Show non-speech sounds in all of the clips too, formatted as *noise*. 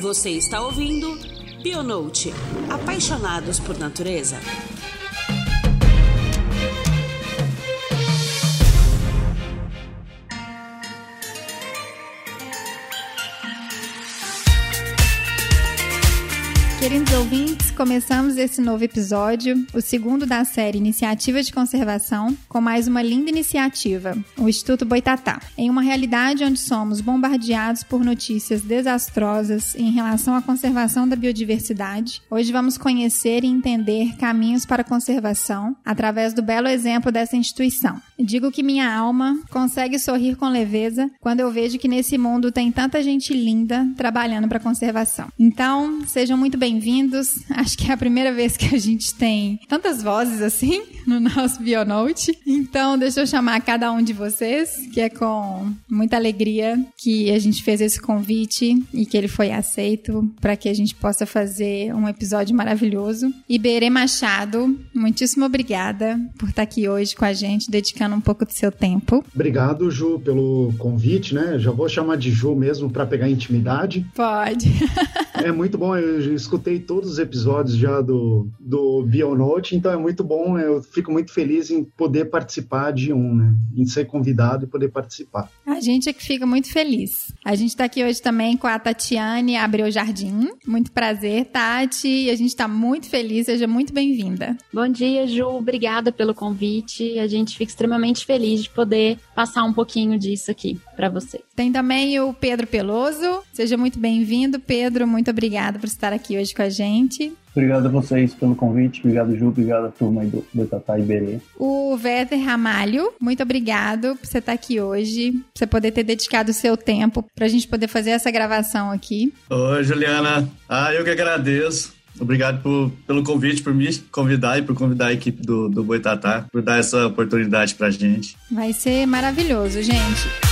Você está ouvindo Bionote Apaixonados por Natureza. Queridos ouvintes, começamos esse novo episódio, o segundo da série Iniciativa de Conservação, com mais uma linda iniciativa, o Instituto Boitatá. Em uma realidade onde somos bombardeados por notícias desastrosas em relação à conservação da biodiversidade, hoje vamos conhecer e entender caminhos para a conservação através do belo exemplo dessa instituição. Digo que minha alma consegue sorrir com leveza quando eu vejo que nesse mundo tem tanta gente linda trabalhando para a conservação. Então, sejam muito bem bem-vindos. Acho que é a primeira vez que a gente tem tantas vozes assim no nosso Bionote. Então, deixa eu chamar cada um de vocês, que é com muita alegria que a gente fez esse convite e que ele foi aceito para que a gente possa fazer um episódio maravilhoso. Iberê Machado, muitíssimo obrigada por estar aqui hoje com a gente, dedicando um pouco do seu tempo. Obrigado, Ju, pelo convite, né? Já vou chamar de Ju mesmo para pegar intimidade. Pode. *laughs* é muito bom, eu escutei todos os episódios já do, do Bionote, então é muito bom, eu fico muito feliz em poder participar de um, né? Em ser convidado e poder participar. A gente é que fica muito feliz. A gente está aqui hoje também com a Tatiane Abreu Jardim. Muito prazer, Tati. A gente está muito feliz, seja muito bem-vinda. Bom dia, Ju. Obrigada pelo convite. A gente fica extremamente feliz de poder passar um pouquinho disso aqui para você. Tem também o Pedro Peloso. Seja muito bem-vindo, Pedro. Muito obrigada por estar aqui hoje com a gente. Obrigado a vocês pelo convite. Obrigado, Ju. Obrigado a turma do, do Tatá Iberê. O Werther Ramalho, muito obrigado por você estar aqui hoje, por você poder ter dedicado o seu tempo para a gente poder fazer essa gravação aqui. Oi, Juliana. Ah, eu que agradeço. Obrigado por, pelo convite, por me convidar e por convidar a equipe do, do Boitatá, por dar essa oportunidade pra gente. Vai ser maravilhoso, gente.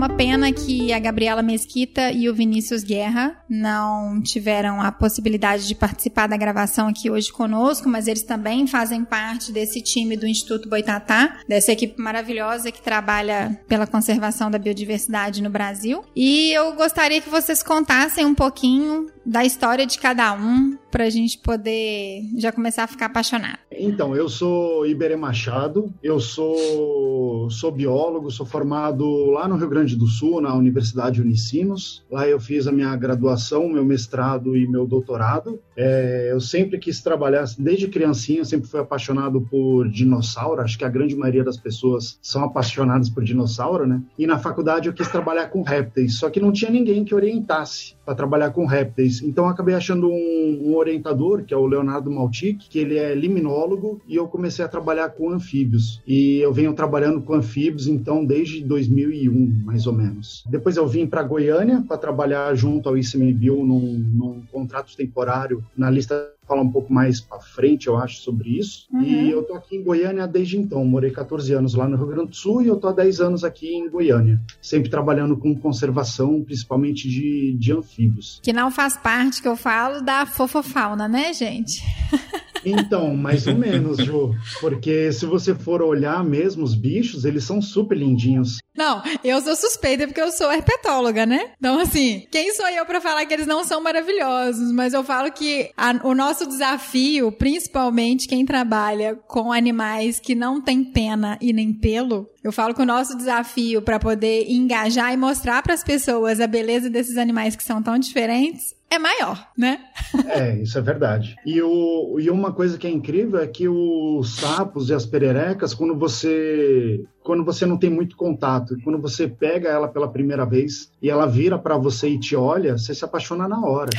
Uma pena que a Gabriela Mesquita e o Vinícius Guerra não tiveram a possibilidade de participar da gravação aqui hoje conosco, mas eles também fazem parte desse time do Instituto Boitatá, dessa equipe maravilhosa que trabalha pela conservação da biodiversidade no Brasil. E eu gostaria que vocês contassem um pouquinho da história de cada um para a gente poder já começar a ficar apaixonado. Então, eu sou Iberê Machado, eu sou, sou biólogo, sou formado lá no Rio Grande do Sul, na Universidade Unicinos. Lá eu fiz a minha graduação, meu mestrado e meu doutorado. É, eu sempre quis trabalhar, desde criancinha, sempre fui apaixonado por dinossauro. Acho que a grande maioria das pessoas são apaixonadas por dinossauro, né? E na faculdade eu quis trabalhar com répteis, só que não tinha ninguém que orientasse para trabalhar com répteis. Então eu acabei achando um, um orientador, que é o Leonardo Maltic, que ele é liminólogo, e eu comecei a trabalhar com anfíbios. E eu venho trabalhando com anfíbios, então, desde 2001, mais ou menos. Depois eu vim para Goiânia para trabalhar junto ao ICMBio num, num contrato temporário na lista falar um pouco mais para frente, eu acho, sobre isso. Uhum. E eu tô aqui em Goiânia desde então. Morei 14 anos lá no Rio Grande do Sul e eu tô há 10 anos aqui em Goiânia. Sempre trabalhando com conservação, principalmente de, de anfíbios. Que não faz parte, que eu falo, da fofofauna, né, gente? *laughs* Então, mais ou menos, Ju. Porque se você for olhar mesmo os bichos, eles são super lindinhos. Não, eu sou suspeita porque eu sou herpetóloga, né? Então, assim, quem sou eu para falar que eles não são maravilhosos? Mas eu falo que a, o nosso desafio, principalmente quem trabalha com animais que não tem pena e nem pelo, eu falo que o nosso desafio para poder engajar e mostrar para as pessoas a beleza desses animais que são tão diferentes é maior, né? É, isso é verdade. E, o, e uma coisa que é incrível é que os sapos e as pererecas, quando você quando você não tem muito contato, quando você pega ela pela primeira vez e ela vira para você e te olha, você se apaixona na hora.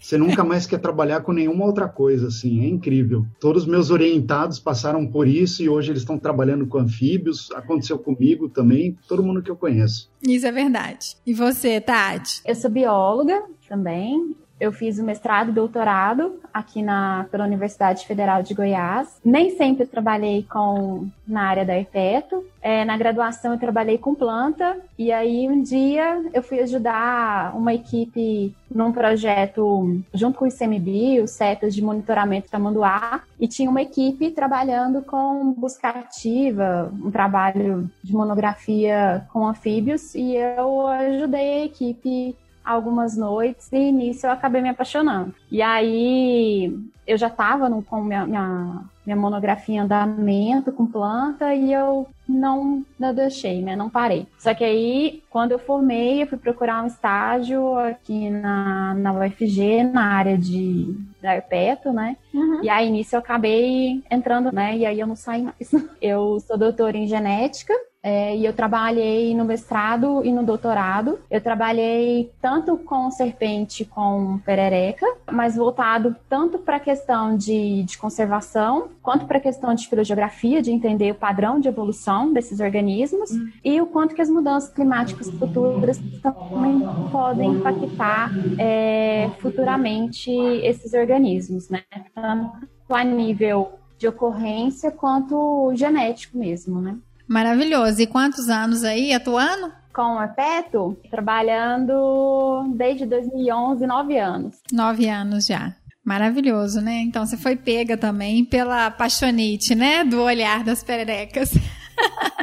Você nunca mais quer trabalhar com nenhuma outra coisa, assim, é incrível. Todos os meus orientados passaram por isso e hoje eles estão trabalhando com anfíbios. Aconteceu comigo também, todo mundo que eu conheço. Isso é verdade. E você, Tati? Eu sou bióloga também. eu fiz o mestrado e doutorado aqui na, pela Universidade Federal de Goiás. Nem sempre trabalhei com na área da Herpeto. É, na graduação eu trabalhei com planta e aí um dia eu fui ajudar uma equipe num projeto junto com o ICMBio, setas de monitoramento tamanduá, e tinha uma equipe trabalhando com busca ativa, um trabalho de monografia com anfíbios, e eu ajudei a equipe algumas noites e nisso eu acabei me apaixonando. E aí eu já estava com minha, minha, minha, monografia em andamento com planta e eu não, não deixei, né? Não parei. Só que aí, quando eu formei, eu fui procurar um estágio aqui na, na UFG, na área de herpeto, né? Uhum. E aí, nisso, eu acabei entrando, né? E aí eu não saí mais. *laughs* Eu sou doutora em genética é, e eu trabalhei no mestrado e no doutorado. Eu trabalhei tanto com serpente com perereca, mas voltado tanto para a questão de, de conservação, quanto para a questão de filogeografia, de entender o padrão de evolução desses organismos, hum. e o quanto que as mudanças climáticas futuras também podem impactar é, futuramente esses organismos, né? Tanto a nível de ocorrência quanto genético mesmo, né? Maravilhoso. E quantos anos aí atuando? Com o Epeto, trabalhando desde 2011, nove anos. Nove anos já. Maravilhoso, né? Então você foi pega também pela paixonite, né? Do olhar das perecas.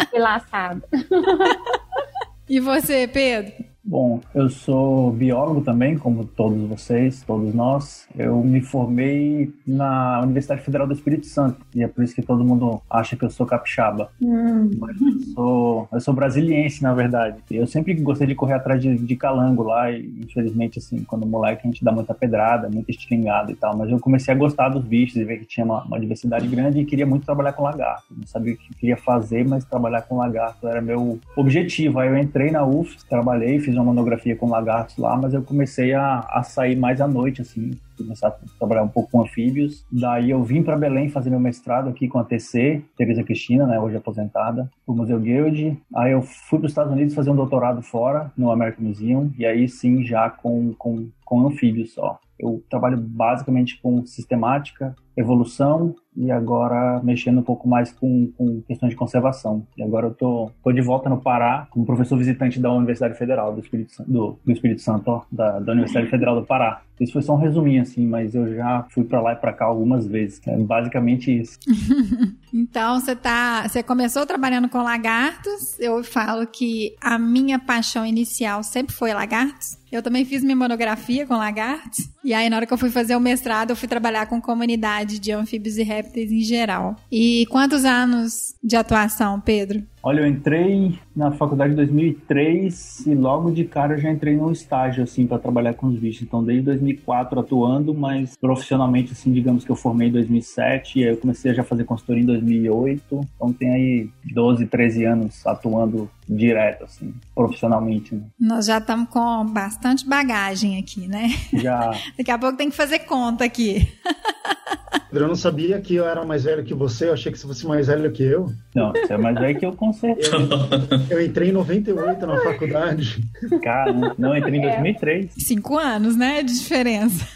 Fui laçada. *laughs* e você, Pedro? Bom, eu sou biólogo também, como todos vocês, todos nós. Eu me formei na Universidade Federal do Espírito Santo e é por isso que todo mundo acha que eu sou capixaba. Hum. Mas eu sou, eu sou brasiliense, na verdade. Eu sempre gostei de correr atrás de, de calango lá e, infelizmente, assim, quando moleque a gente dá muita pedrada, muita estilingada e tal. Mas eu comecei a gostar dos bichos e ver que tinha uma, uma diversidade grande e queria muito trabalhar com lagarto. Não sabia o que queria fazer, mas trabalhar com lagarto era meu objetivo. Aí eu entrei na UF, trabalhei, fiz uma monografia com lagartos lá, mas eu comecei a, a sair mais à noite, assim, começar a trabalhar um pouco com anfíbios. Daí eu vim para Belém fazer meu mestrado aqui com a TC, Teresa Cristina, né, hoje aposentada, o Museu Guild. Aí eu fui para os Estados Unidos fazer um doutorado fora, no American Museum, e aí sim já com, com, com anfíbios só. Eu trabalho basicamente com sistemática, evolução e agora mexendo um pouco mais com, com questões de conservação. E agora eu tô, tô de volta no Pará como professor visitante da Universidade Federal do Espírito, do, do Espírito Santo, ó, da, da Universidade Federal do Pará. Isso foi só um resuminho, assim, mas eu já fui para lá e para cá algumas vezes. É basicamente isso. *laughs* então, você tá. Você começou trabalhando com lagartos. Eu falo que a minha paixão inicial sempre foi lagartos. Eu também fiz minha monografia com lagartos. E aí, na hora que eu fui fazer o mestrado, eu fui trabalhar com comunidade de anfíbios e répteis em geral. E quantos anos de atuação, Pedro? Olha, eu entrei na faculdade em 2003 e logo de cara eu já entrei num estágio, assim, para trabalhar com os bichos. Então, desde 2004 atuando, mas profissionalmente, assim, digamos que eu formei em 2007 e aí eu comecei a já fazer consultoria em 2008. Então, tem aí 12, 13 anos atuando direto, assim, profissionalmente. Né? Nós já estamos com bastante bagagem aqui, né? Já. *laughs* Daqui a pouco tem que fazer conta aqui. *laughs* Eu não sabia que eu era mais velho que você, eu achei que você fosse mais velho que eu. Não, você é mais velho que eu, com *laughs* certeza. Eu, eu entrei em 98 na faculdade. Cara, não, eu entrei em 2003. Cinco anos, né, de diferença.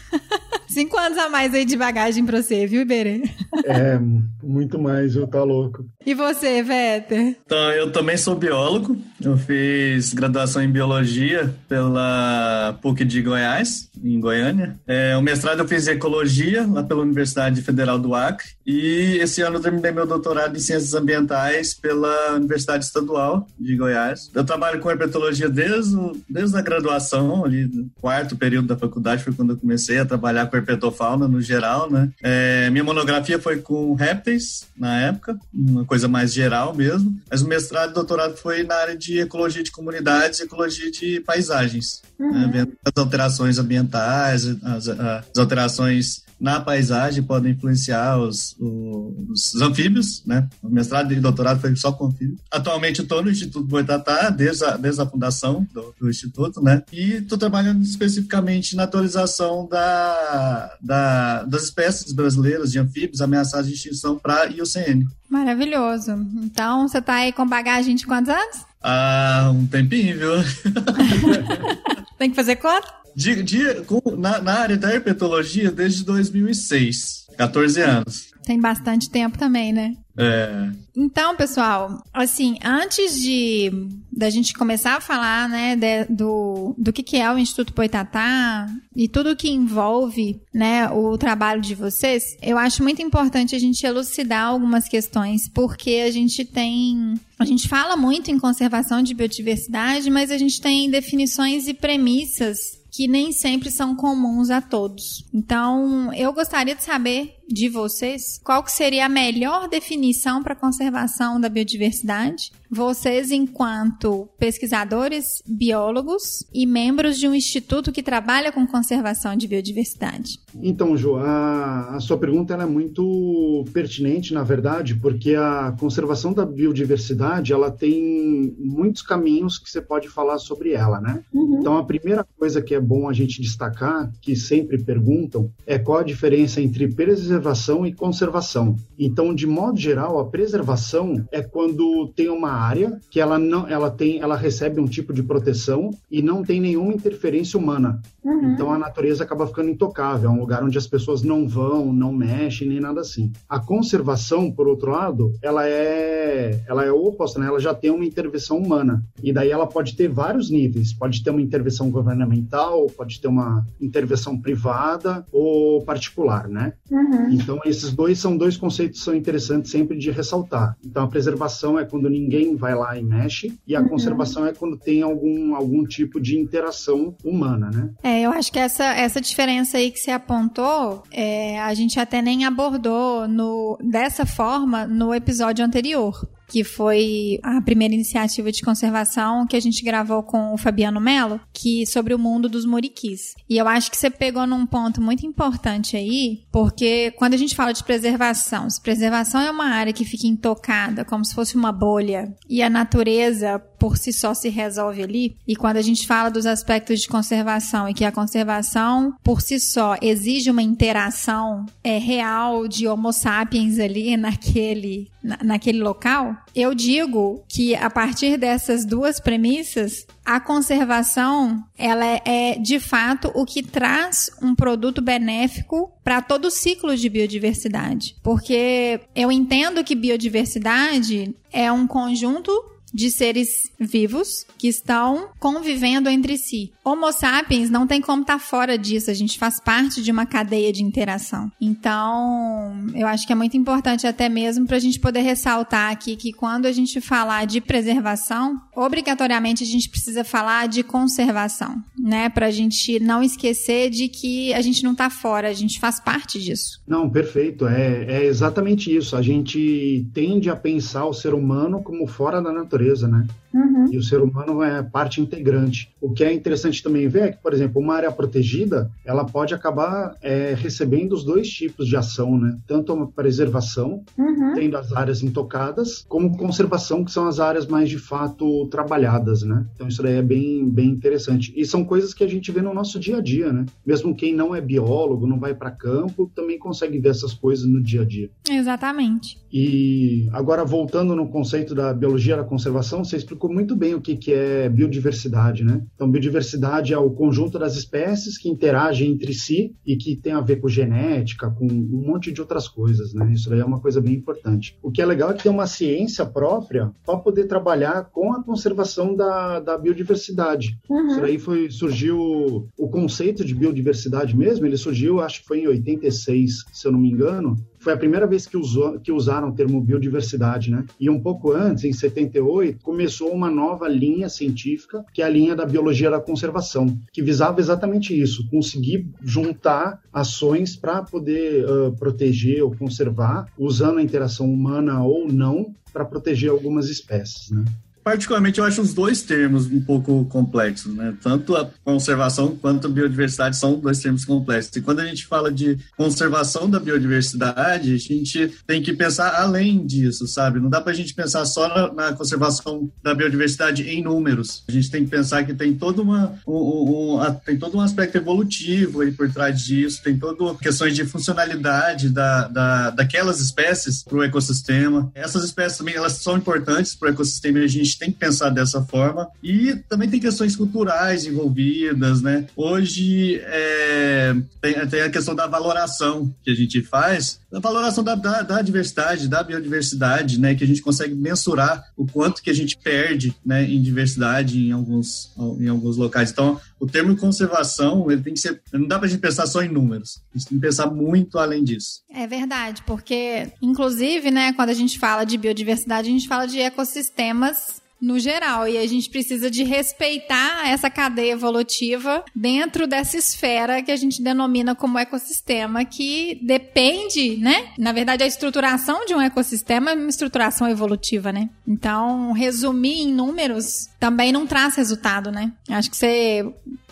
Cinco anos a mais aí de bagagem pra você, viu, Iberê? É, muito mais, eu tá louco. E você, Vetter? Então, eu também sou biólogo. Eu fiz graduação em biologia pela PUC de Goiás, em Goiânia. É, o mestrado eu fiz em ecologia, lá pela Universidade Federal do Acre. E esse ano eu terminei meu doutorado em ciências ambientais pela Universidade Estadual de Goiás. Eu trabalho com herpetologia desde, desde a graduação, ali do quarto período da faculdade, foi quando eu comecei a trabalhar com herpetofauna no geral, né? É, minha monografia foi com répteis na época, uma coisa mais geral mesmo, mas o mestrado e doutorado foi na área de ecologia de comunidades e ecologia de paisagens, né? uhum. né? vendo as alterações ambientais, as, as alterações na paisagem podem influenciar os, os, os, anfíbios, né? O mestrado e doutorado foi só com anfíbios. Atualmente estou no Instituto Boitatá, desde a, desde a fundação do, do Instituto, né? E estou trabalhando especificamente na atualização da, da, das espécies brasileiras de anfíbios ameaçadas de extinção para IUCN. Maravilhoso. Então, você está aí com bagagem de quantos anos? Ah, um tempinho, viu? *laughs* Tem que fazer conta? De, de, com, na, na área da herpetologia desde 2006. 14 anos. Tem bastante tempo também, né? É. Então, pessoal, assim, antes de da gente começar a falar, né, de, do, do que, que é o Instituto Poitatá e tudo que envolve, né, o trabalho de vocês, eu acho muito importante a gente elucidar algumas questões, porque a gente tem a gente fala muito em conservação de biodiversidade, mas a gente tem definições e premissas que nem sempre são comuns a todos. Então, eu gostaria de saber de vocês qual que seria a melhor definição para conservação da biodiversidade. Vocês, enquanto pesquisadores, biólogos e membros de um instituto que trabalha com conservação de biodiversidade. Então, Jo, a, a sua pergunta é muito pertinente, na verdade, porque a conservação da biodiversidade ela tem muitos caminhos que você pode falar sobre ela, né? Uhum. Então, a primeira coisa que é bom a gente destacar, que sempre perguntam, é qual a diferença entre preservação preservação e conservação. Então, de modo geral, a preservação é quando tem uma área que ela não, ela tem, ela recebe um tipo de proteção e não tem nenhuma interferência humana. Uhum. Então, a natureza acaba ficando intocável, é um lugar onde as pessoas não vão, não mexem nem nada assim. A conservação, por outro lado, ela é, ela é oposta, né? Ela já tem uma intervenção humana e daí ela pode ter vários níveis. Pode ter uma intervenção governamental, pode ter uma intervenção privada ou particular, né? Uhum. Uhum. Então, esses dois são dois conceitos que são interessantes sempre de ressaltar. Então, a preservação é quando ninguém vai lá e mexe, e a uhum. conservação é quando tem algum, algum tipo de interação humana, né? É, eu acho que essa, essa diferença aí que você apontou, é, a gente até nem abordou no, dessa forma no episódio anterior que foi a primeira iniciativa de conservação que a gente gravou com o Fabiano Melo, que sobre o mundo dos muriquis. E eu acho que você pegou num ponto muito importante aí, porque quando a gente fala de preservação, se preservação é uma área que fica intocada, como se fosse uma bolha, e a natureza por si só se resolve ali, e quando a gente fala dos aspectos de conservação e que a conservação por si só exige uma interação é, real de Homo sapiens ali *laughs* naquele, na, naquele local, eu digo que a partir dessas duas premissas, a conservação ela é, é de fato o que traz um produto benéfico para todo o ciclo de biodiversidade. Porque eu entendo que biodiversidade é um conjunto de seres vivos que estão convivendo entre si. Homo sapiens não tem como estar tá fora disso, a gente faz parte de uma cadeia de interação. Então, eu acho que é muito importante até mesmo para a gente poder ressaltar aqui que quando a gente falar de preservação, obrigatoriamente a gente precisa falar de conservação, né? Para a gente não esquecer de que a gente não está fora, a gente faz parte disso. Não, perfeito. É, é exatamente isso. A gente tende a pensar o ser humano como fora da natureza natureza, né? Uhum. E o ser humano é parte integrante. O que é interessante também ver é que, por exemplo, uma área protegida, ela pode acabar é, recebendo os dois tipos de ação, né? Tanto a preservação, uhum. tendo as áreas intocadas, como conservação, que são as áreas mais de fato trabalhadas, né? Então isso daí é bem, bem interessante. E são coisas que a gente vê no nosso dia a dia, né? Mesmo quem não é biólogo, não vai para campo, também consegue ver essas coisas no dia a dia. Exatamente. E agora voltando no conceito da biologia da conservação, você explicou explicou muito bem o que, que é biodiversidade, né? Então, biodiversidade é o conjunto das espécies que interagem entre si e que tem a ver com genética, com um monte de outras coisas, né? Isso daí é uma coisa bem importante. O que é legal é que tem uma ciência própria para poder trabalhar com a conservação da, da biodiversidade. Uhum. Isso daí foi, surgiu o conceito de biodiversidade mesmo, ele surgiu, acho que foi em 86, se eu não me engano, foi a primeira vez que, usou, que usaram o termo biodiversidade, né? E um pouco antes, em 78, começou uma nova linha científica, que é a linha da biologia da conservação, que visava exatamente isso, conseguir juntar ações para poder uh, proteger ou conservar, usando a interação humana ou não, para proteger algumas espécies, né? Particularmente, eu acho os dois termos um pouco complexos, né? Tanto a conservação quanto a biodiversidade são dois termos complexos. E quando a gente fala de conservação da biodiversidade, a gente tem que pensar além disso, sabe? Não dá para a gente pensar só na, conservação da biodiversidade em números. A gente tem que pensar que tem todo, uma, um, um, um, tem todo um aspecto evolutivo aí por trás disso, tem todas questões de funcionalidade da, da, daquelas espécies para o ecossistema. Essas espécies também elas são importantes para o ecossistema e a gente gente tem que pensar dessa forma. E também tem questões culturais envolvidas, né? Hoje é, tem, tem, a questão da valoração que a gente faz, a valoração da, da, da, diversidade, da biodiversidade, né? Que a gente consegue mensurar o quanto que a gente perde, né? Em diversidade em alguns, em alguns locais. Então, o termo conservação, ele tem que ser, não dá para a gente pensar só em números. A gente tem que pensar muito além disso. É verdade, porque inclusive, né, quando a gente fala de biodiversidade, a gente fala de ecossistemas no geral. E a gente precisa de respeitar essa cadeia evolutiva dentro dessa esfera que a gente denomina como ecossistema, que depende, né? Na verdade, a estruturação de um ecossistema é uma estruturação evolutiva, né? Então, resumir em números também não traz resultado, né? Acho que você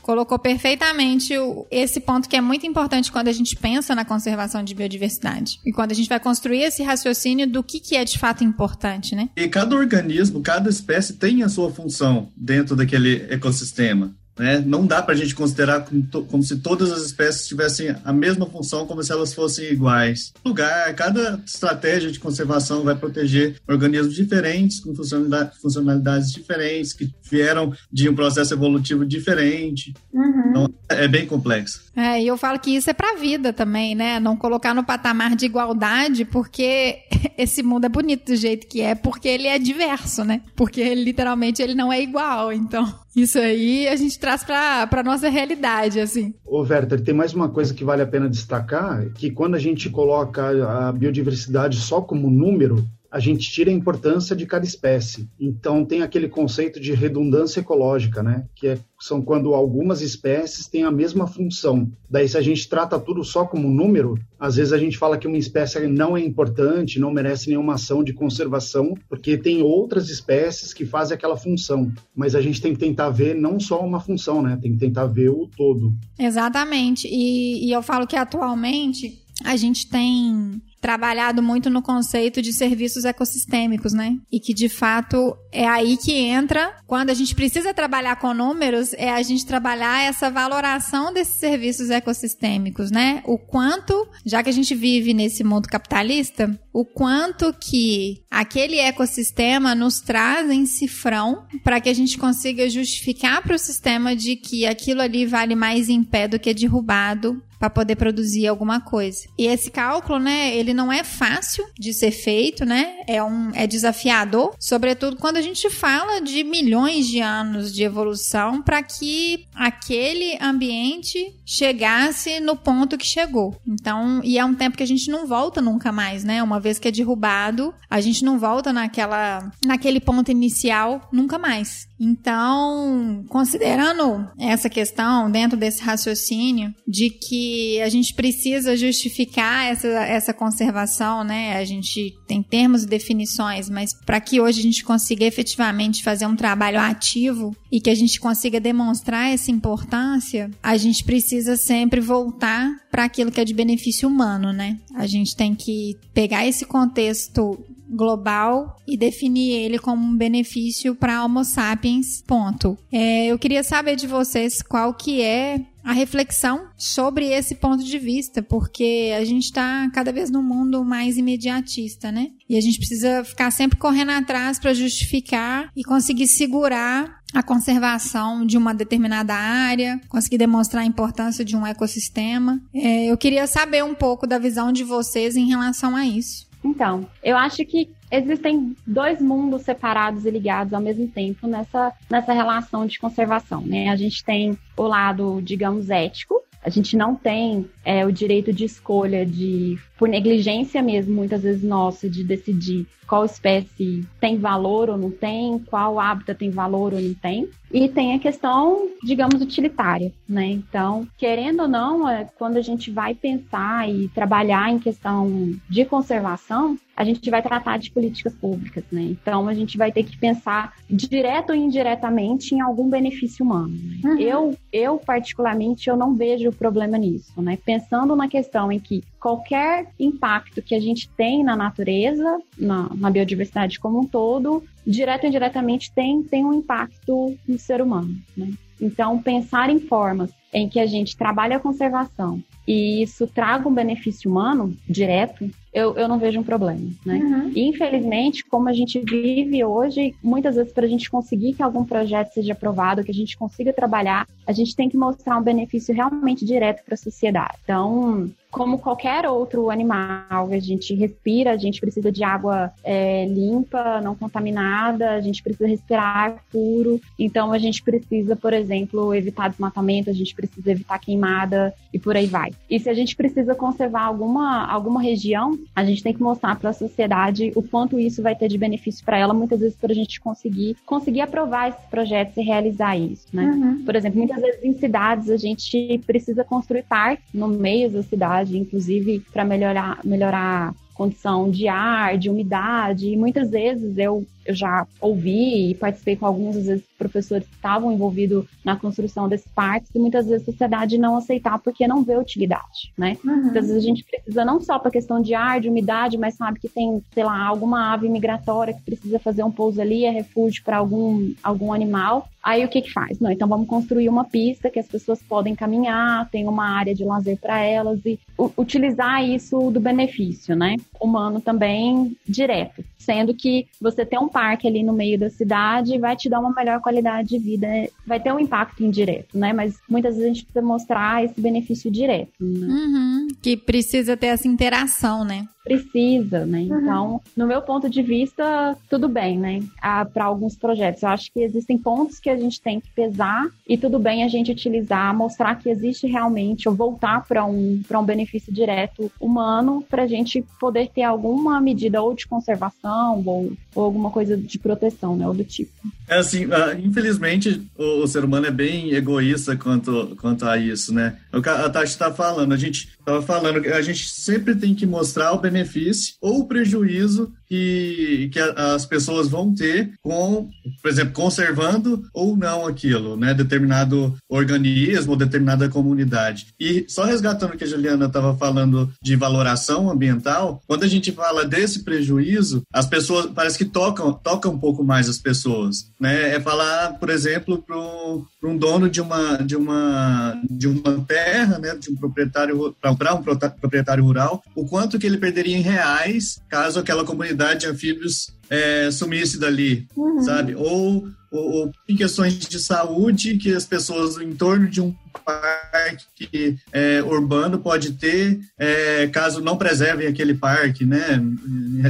colocou perfeitamente esse ponto que é muito importante quando a gente pensa na conservação de biodiversidade. E quando a gente vai construir esse raciocínio do que, que é de fato importante, né? E cada organismo, cada espécie tem a sua função dentro daquele ecossistema. Né? Não dá para a gente considerar como, como, se todas as espécies tivessem a mesma função, como se elas fossem iguais. Lugar, cada estratégia de conservação vai proteger organismos diferentes, com funcionalidades diferentes, que vieram de um processo evolutivo diferente. Uhum. Então, é bem complexo. É, e eu falo que isso é para a vida também, né? Não colocar no patamar de igualdade, porque *laughs* esse mundo é bonito do jeito que é, porque ele é diverso, né? Porque literalmente ele não é igual. Então, *laughs* isso aí a gente traz para a nossa realidade, assim. Ô, Werther, tem mais uma coisa que vale a pena destacar, que quando a gente coloca a biodiversidade só como número, a gente tira a importância de cada espécie. Então tem aquele conceito de redundância ecológica, né? Que é, são quando algumas espécies têm a mesma função. Daí se a gente trata tudo só como número, às vezes a gente fala que uma espécie não é importante, não merece nenhuma ação de conservação, porque tem outras espécies que fazem aquela função. Mas a gente tem que tentar ver não só uma função, né? Tem que tentar ver o todo. Exatamente. E, e eu falo que atualmente a gente tem trabalhado muito no conceito de serviços ecossistêmicos, né? E que de fato é aí que entra, quando a gente precisa trabalhar com números, é a gente trabalhar essa valoração desses serviços ecossistêmicos, né? O quanto, já que a gente vive nesse mundo capitalista, o quanto que aquele ecossistema nos traz em cifrão para que a gente consiga justificar para o sistema de que aquilo ali vale mais em pé do que derrubado para poder produzir alguma coisa. E esse cálculo, né, ele não é fácil de ser feito, né? É um é desafiador, sobretudo quando a gente fala de milhões de anos de evolução para que aquele ambiente chegasse no ponto que chegou. Então, e é um tempo que a gente não volta nunca mais, né? Uma vez que é derrubado, a gente não volta naquela naquele ponto inicial nunca mais. Então, considerando essa questão dentro desse raciocínio de que a gente precisa justificar essa, essa conservação, né? A gente tem termos e definições, mas para que hoje a gente consiga efetivamente fazer um trabalho ativo e que a gente consiga demonstrar essa importância, a gente precisa sempre voltar para aquilo que é de benefício humano, né? A gente tem que pegar esse contexto global e definir ele como um benefício para Homo sapiens, ponto. É, eu queria saber de vocês qual que é a reflexão sobre esse ponto de vista, porque a gente está cada vez num mundo mais imediatista, né? E a gente precisa ficar sempre correndo atrás para justificar e conseguir segurar a conservação de uma determinada área, conseguir demonstrar a importância de um ecossistema. É, eu queria saber um pouco da visão de vocês em relação a isso. Então, eu acho que existem dois mundos separados e ligados ao mesmo tempo nessa, nessa relação de conservação, né? A gente tem o lado, digamos, ético, a gente não tem é, o direito de escolha de, por negligência mesmo, muitas vezes nossa, de decidir qual espécie tem valor ou não tem, qual hábitat tem valor ou não tem. E tem a questão, digamos, utilitária, né? Então, querendo ou não, é, quando a gente vai pensar e trabalhar em questão de conservação, a gente vai tratar de políticas públicas, né? Então a gente vai ter que pensar direto ou indiretamente em algum benefício humano. Né? Uhum. Eu, eu particularmente, eu não vejo problema nisso, né? Pensando na questão em que qualquer impacto que a gente tem na natureza, na, na biodiversidade como um todo, direto ou indiretamente tem, tem um impacto no ser humano, né? Então, pensar em formas em que a gente trabalha a conservação e isso traga um benefício humano direto, eu, eu não vejo um problema, né? Uhum. E, infelizmente, como a gente vive hoje, muitas vezes para a gente conseguir que algum projeto seja aprovado, que a gente consiga trabalhar, a gente tem que mostrar um benefício realmente direto para a sociedade. Então, como qualquer outro animal, a gente respira, a gente precisa de água é, limpa, não contaminada, a gente precisa respirar ar puro. Então, a gente precisa, por exemplo, evitar desmatamento, a gente precisa evitar queimada e por aí vai. E se a gente precisa conservar alguma, alguma região, a gente tem que mostrar para a sociedade o quanto isso vai ter de benefício para ela, muitas vezes para a gente conseguir conseguir aprovar esses projetos e realizar isso, né? Uhum. Por exemplo, muitas vezes em cidades a gente precisa construir parques no meio da cidade inclusive para melhorar, melhorar condição de ar, de umidade, e muitas vezes eu eu já ouvi e participei com alguns, às vezes, professores que estavam envolvidos na construção desses parques e muitas vezes a sociedade não aceitar porque não vê utilidade, né? Uhum. Muitas vezes a gente precisa não só para questão de ar, de umidade, mas sabe que tem, sei lá, alguma ave migratória que precisa fazer um pouso ali, é refúgio para algum, algum animal. Aí o que que faz? Não, então vamos construir uma pista que as pessoas podem caminhar, tem uma área de lazer para elas e utilizar isso do benefício, né? Humano também direto sendo que você ter um parque ali no meio da cidade vai te dar uma melhor qualidade de vida, vai ter um impacto indireto, né? Mas muitas vezes a gente precisa mostrar esse benefício direto. Né? Uhum, que precisa ter essa interação, né? precisa, né? Uhum. Então, no meu ponto de vista, tudo bem, né? Ah, Para alguns projetos, eu acho que existem pontos que a gente tem que pesar e tudo bem a gente utilizar, mostrar que existe realmente, ou voltar para um, um benefício direto humano, para a gente poder ter alguma medida ou de conservação ou, ou alguma coisa de proteção, né? Ou do tipo. É assim, uh, infelizmente, o, ser humano é bem egoísta quanto, quanto a isso, né? Que a Tati está falando, a gente estava falando que a gente sempre tem que mostrar o benefício ou o prejuízo que, que as pessoas vão ter com, por exemplo, conservando ou não aquilo, né? Determinado organismo determinada comunidade. E só resgatando o que a Juliana estava falando de valoração ambiental, quando a gente fala desse prejuízo, as pessoas parece que tocam, tocam um pouco mais as pessoas, né? É falar, por exemplo, para um dono de uma, de uma, de uma terra, né? De um proprietário, para um proprietário rural, o quanto que ele perderia em reais caso aquela comunidade de anfíbios é, sumisse dali, uhum. sabe? Ou, ou, ou, em questões de saúde que as pessoas em torno de um parque é, urbano pode ter, é, caso não preservem aquele parque, né?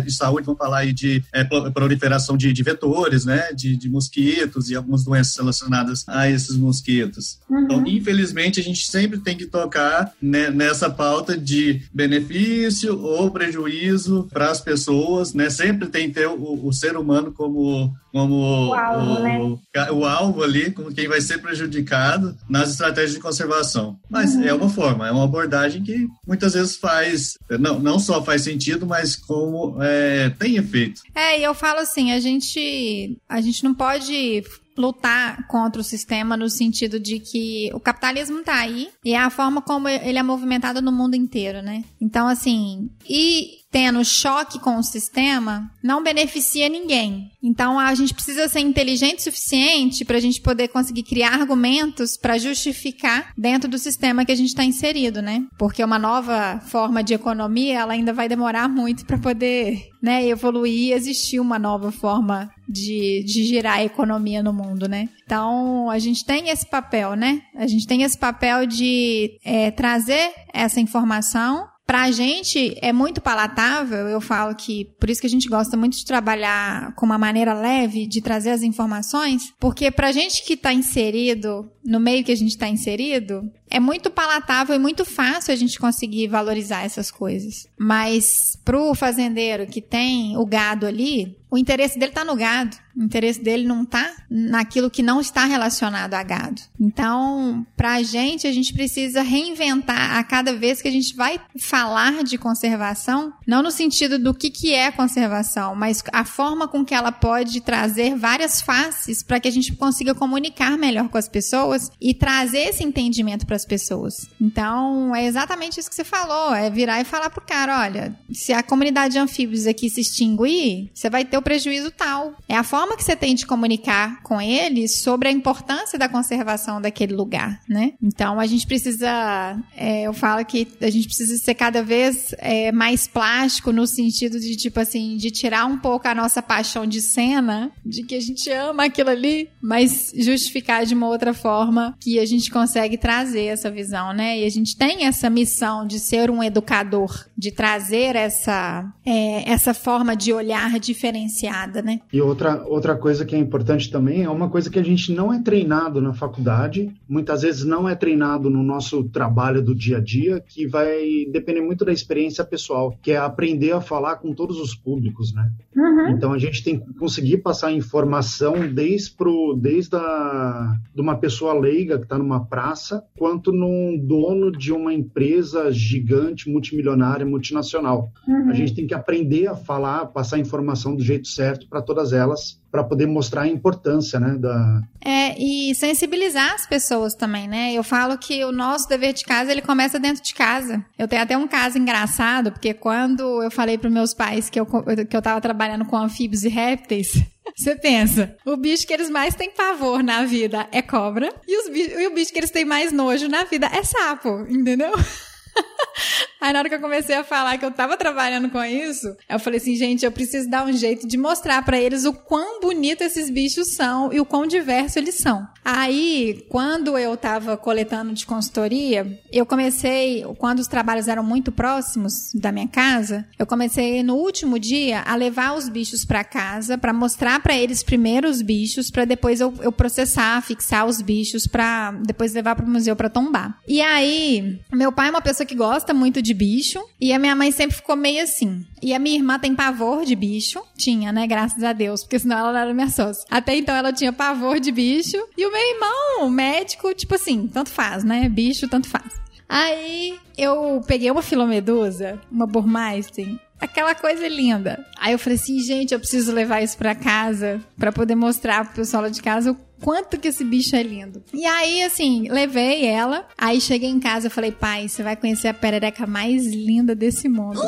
De saúde, vamos falar aí de é, proliferação de, de, vetores, né? De, de, mosquitos e algumas doenças relacionadas a esses mosquitos. Uhum. Então, infelizmente, a gente sempre tem que tocar né, nessa pauta de benefício ou prejuízo para as pessoas, né? Sempre tem que ter o, o ser humano como, como o alvo, o, né? o alvo ali, como quem vai ser prejudicado nas estratégias de conservação. Mas uhum. é uma forma, é uma abordagem que muitas vezes faz, não, não só faz sentido, mas como é, tem efeito. É, e eu falo assim, a gente, a gente não pode lutar contra o sistema no sentido de que o capitalismo está aí e é a forma como ele é movimentado no mundo inteiro, né? Então, assim, e tendo choque com o sistema não beneficia ninguém. Então a gente precisa ser inteligente o suficiente para a gente poder conseguir criar argumentos para justificar dentro do sistema que a gente está inserido, né? Porque uma nova forma de economia ela ainda vai demorar muito para poder né, evoluir e existir uma nova forma de, de girar a economia no mundo, né? Então a gente tem esse papel, né? A gente tem esse papel de é, trazer essa informação Pra gente é muito palatável, eu falo que por isso que a gente gosta muito de trabalhar com uma maneira leve de trazer as informações, porque pra gente que está inserido no meio que a gente está inserido, é muito palatável e muito fácil a gente conseguir valorizar essas coisas. Mas pro fazendeiro que tem o gado ali, o interesse dele está no gado. O interesse dele não está naquilo que não está relacionado a gado. Então, para a gente, a gente precisa reinventar a cada vez que a gente vai falar de conservação, não no sentido do que, que é conservação, mas a forma com que ela pode trazer várias faces para que a gente consiga comunicar melhor com as pessoas e trazer esse entendimento para das pessoas. Então, é exatamente isso que você falou, é virar e falar pro cara, olha, se a comunidade de anfíbios aqui se extinguir, você vai ter o prejuízo tal. É a forma que você tem de comunicar com eles sobre a importância da conservação daquele lugar, né? Então, a gente precisa, é, eu falo que a gente precisa ser cada vez é, mais plástico no sentido de, tipo assim, de tirar um pouco a nossa paixão de cena, de que a gente ama aquilo ali, mas justificar de uma outra forma que a gente consegue trazer essa visão, né? E a gente tem essa missão de ser um educador, de trazer essa, é, essa forma de olhar diferenciada, né? E outra, outra coisa que é importante também é uma coisa que a gente não é treinado na faculdade, muitas vezes não é treinado no nosso trabalho do dia a dia, que vai depender muito da experiência pessoal, que é aprender a falar com todos os públicos, né? Uhum. Então a gente tem que conseguir passar informação desde, pro, desde a, de uma pessoa leiga que está numa praça, quanto num dono de uma empresa gigante, multimilionária, multinacional. Uhum. A gente tem que aprender a falar, passar informação do jeito certo para todas elas para poder mostrar a importância, né, da É, e sensibilizar as pessoas também, né? Eu falo que o nosso dever de casa, ele começa dentro de casa. Eu tenho até um caso engraçado, porque quando eu falei para meus pais que eu que eu tava trabalhando com anfíbios e répteis, você pensa, o bicho que eles mais têm pavor na vida é cobra e, os bichos, e o bicho que eles têm mais nojo na vida é sapo, entendeu? *laughs* Aí na hora que eu comecei a falar que eu tava trabalhando com isso, eu falei assim, gente, eu preciso dar um jeito de mostrar para eles o quão bonito esses bichos são e o quão diverso eles são. Aí, quando eu tava coletando de consultoria, eu comecei, quando os trabalhos eram muito próximos da minha casa, eu comecei no último dia a levar os bichos para casa para mostrar para eles primeiro os bichos, para depois eu, eu, processar, fixar os bichos para depois levar para o museu para tombar. E aí, meu pai é uma pessoa que gosta muito de de bicho. E a minha mãe sempre ficou meio assim. E a minha irmã tem pavor de bicho. Tinha, né? Graças a Deus, porque senão ela não era minha sócia. Até então ela tinha pavor de bicho. E o meu irmão, médico, tipo assim, tanto faz, né? Bicho, tanto faz. Aí eu peguei uma filomedusa, uma burmeister, aquela coisa linda. Aí eu falei assim, gente, eu preciso levar isso para casa para poder mostrar pro pessoal lá de casa o quanto que esse bicho é lindo. E aí, assim, levei ela. Aí cheguei em casa e falei, pai, você vai conhecer a perereca mais linda desse mundo.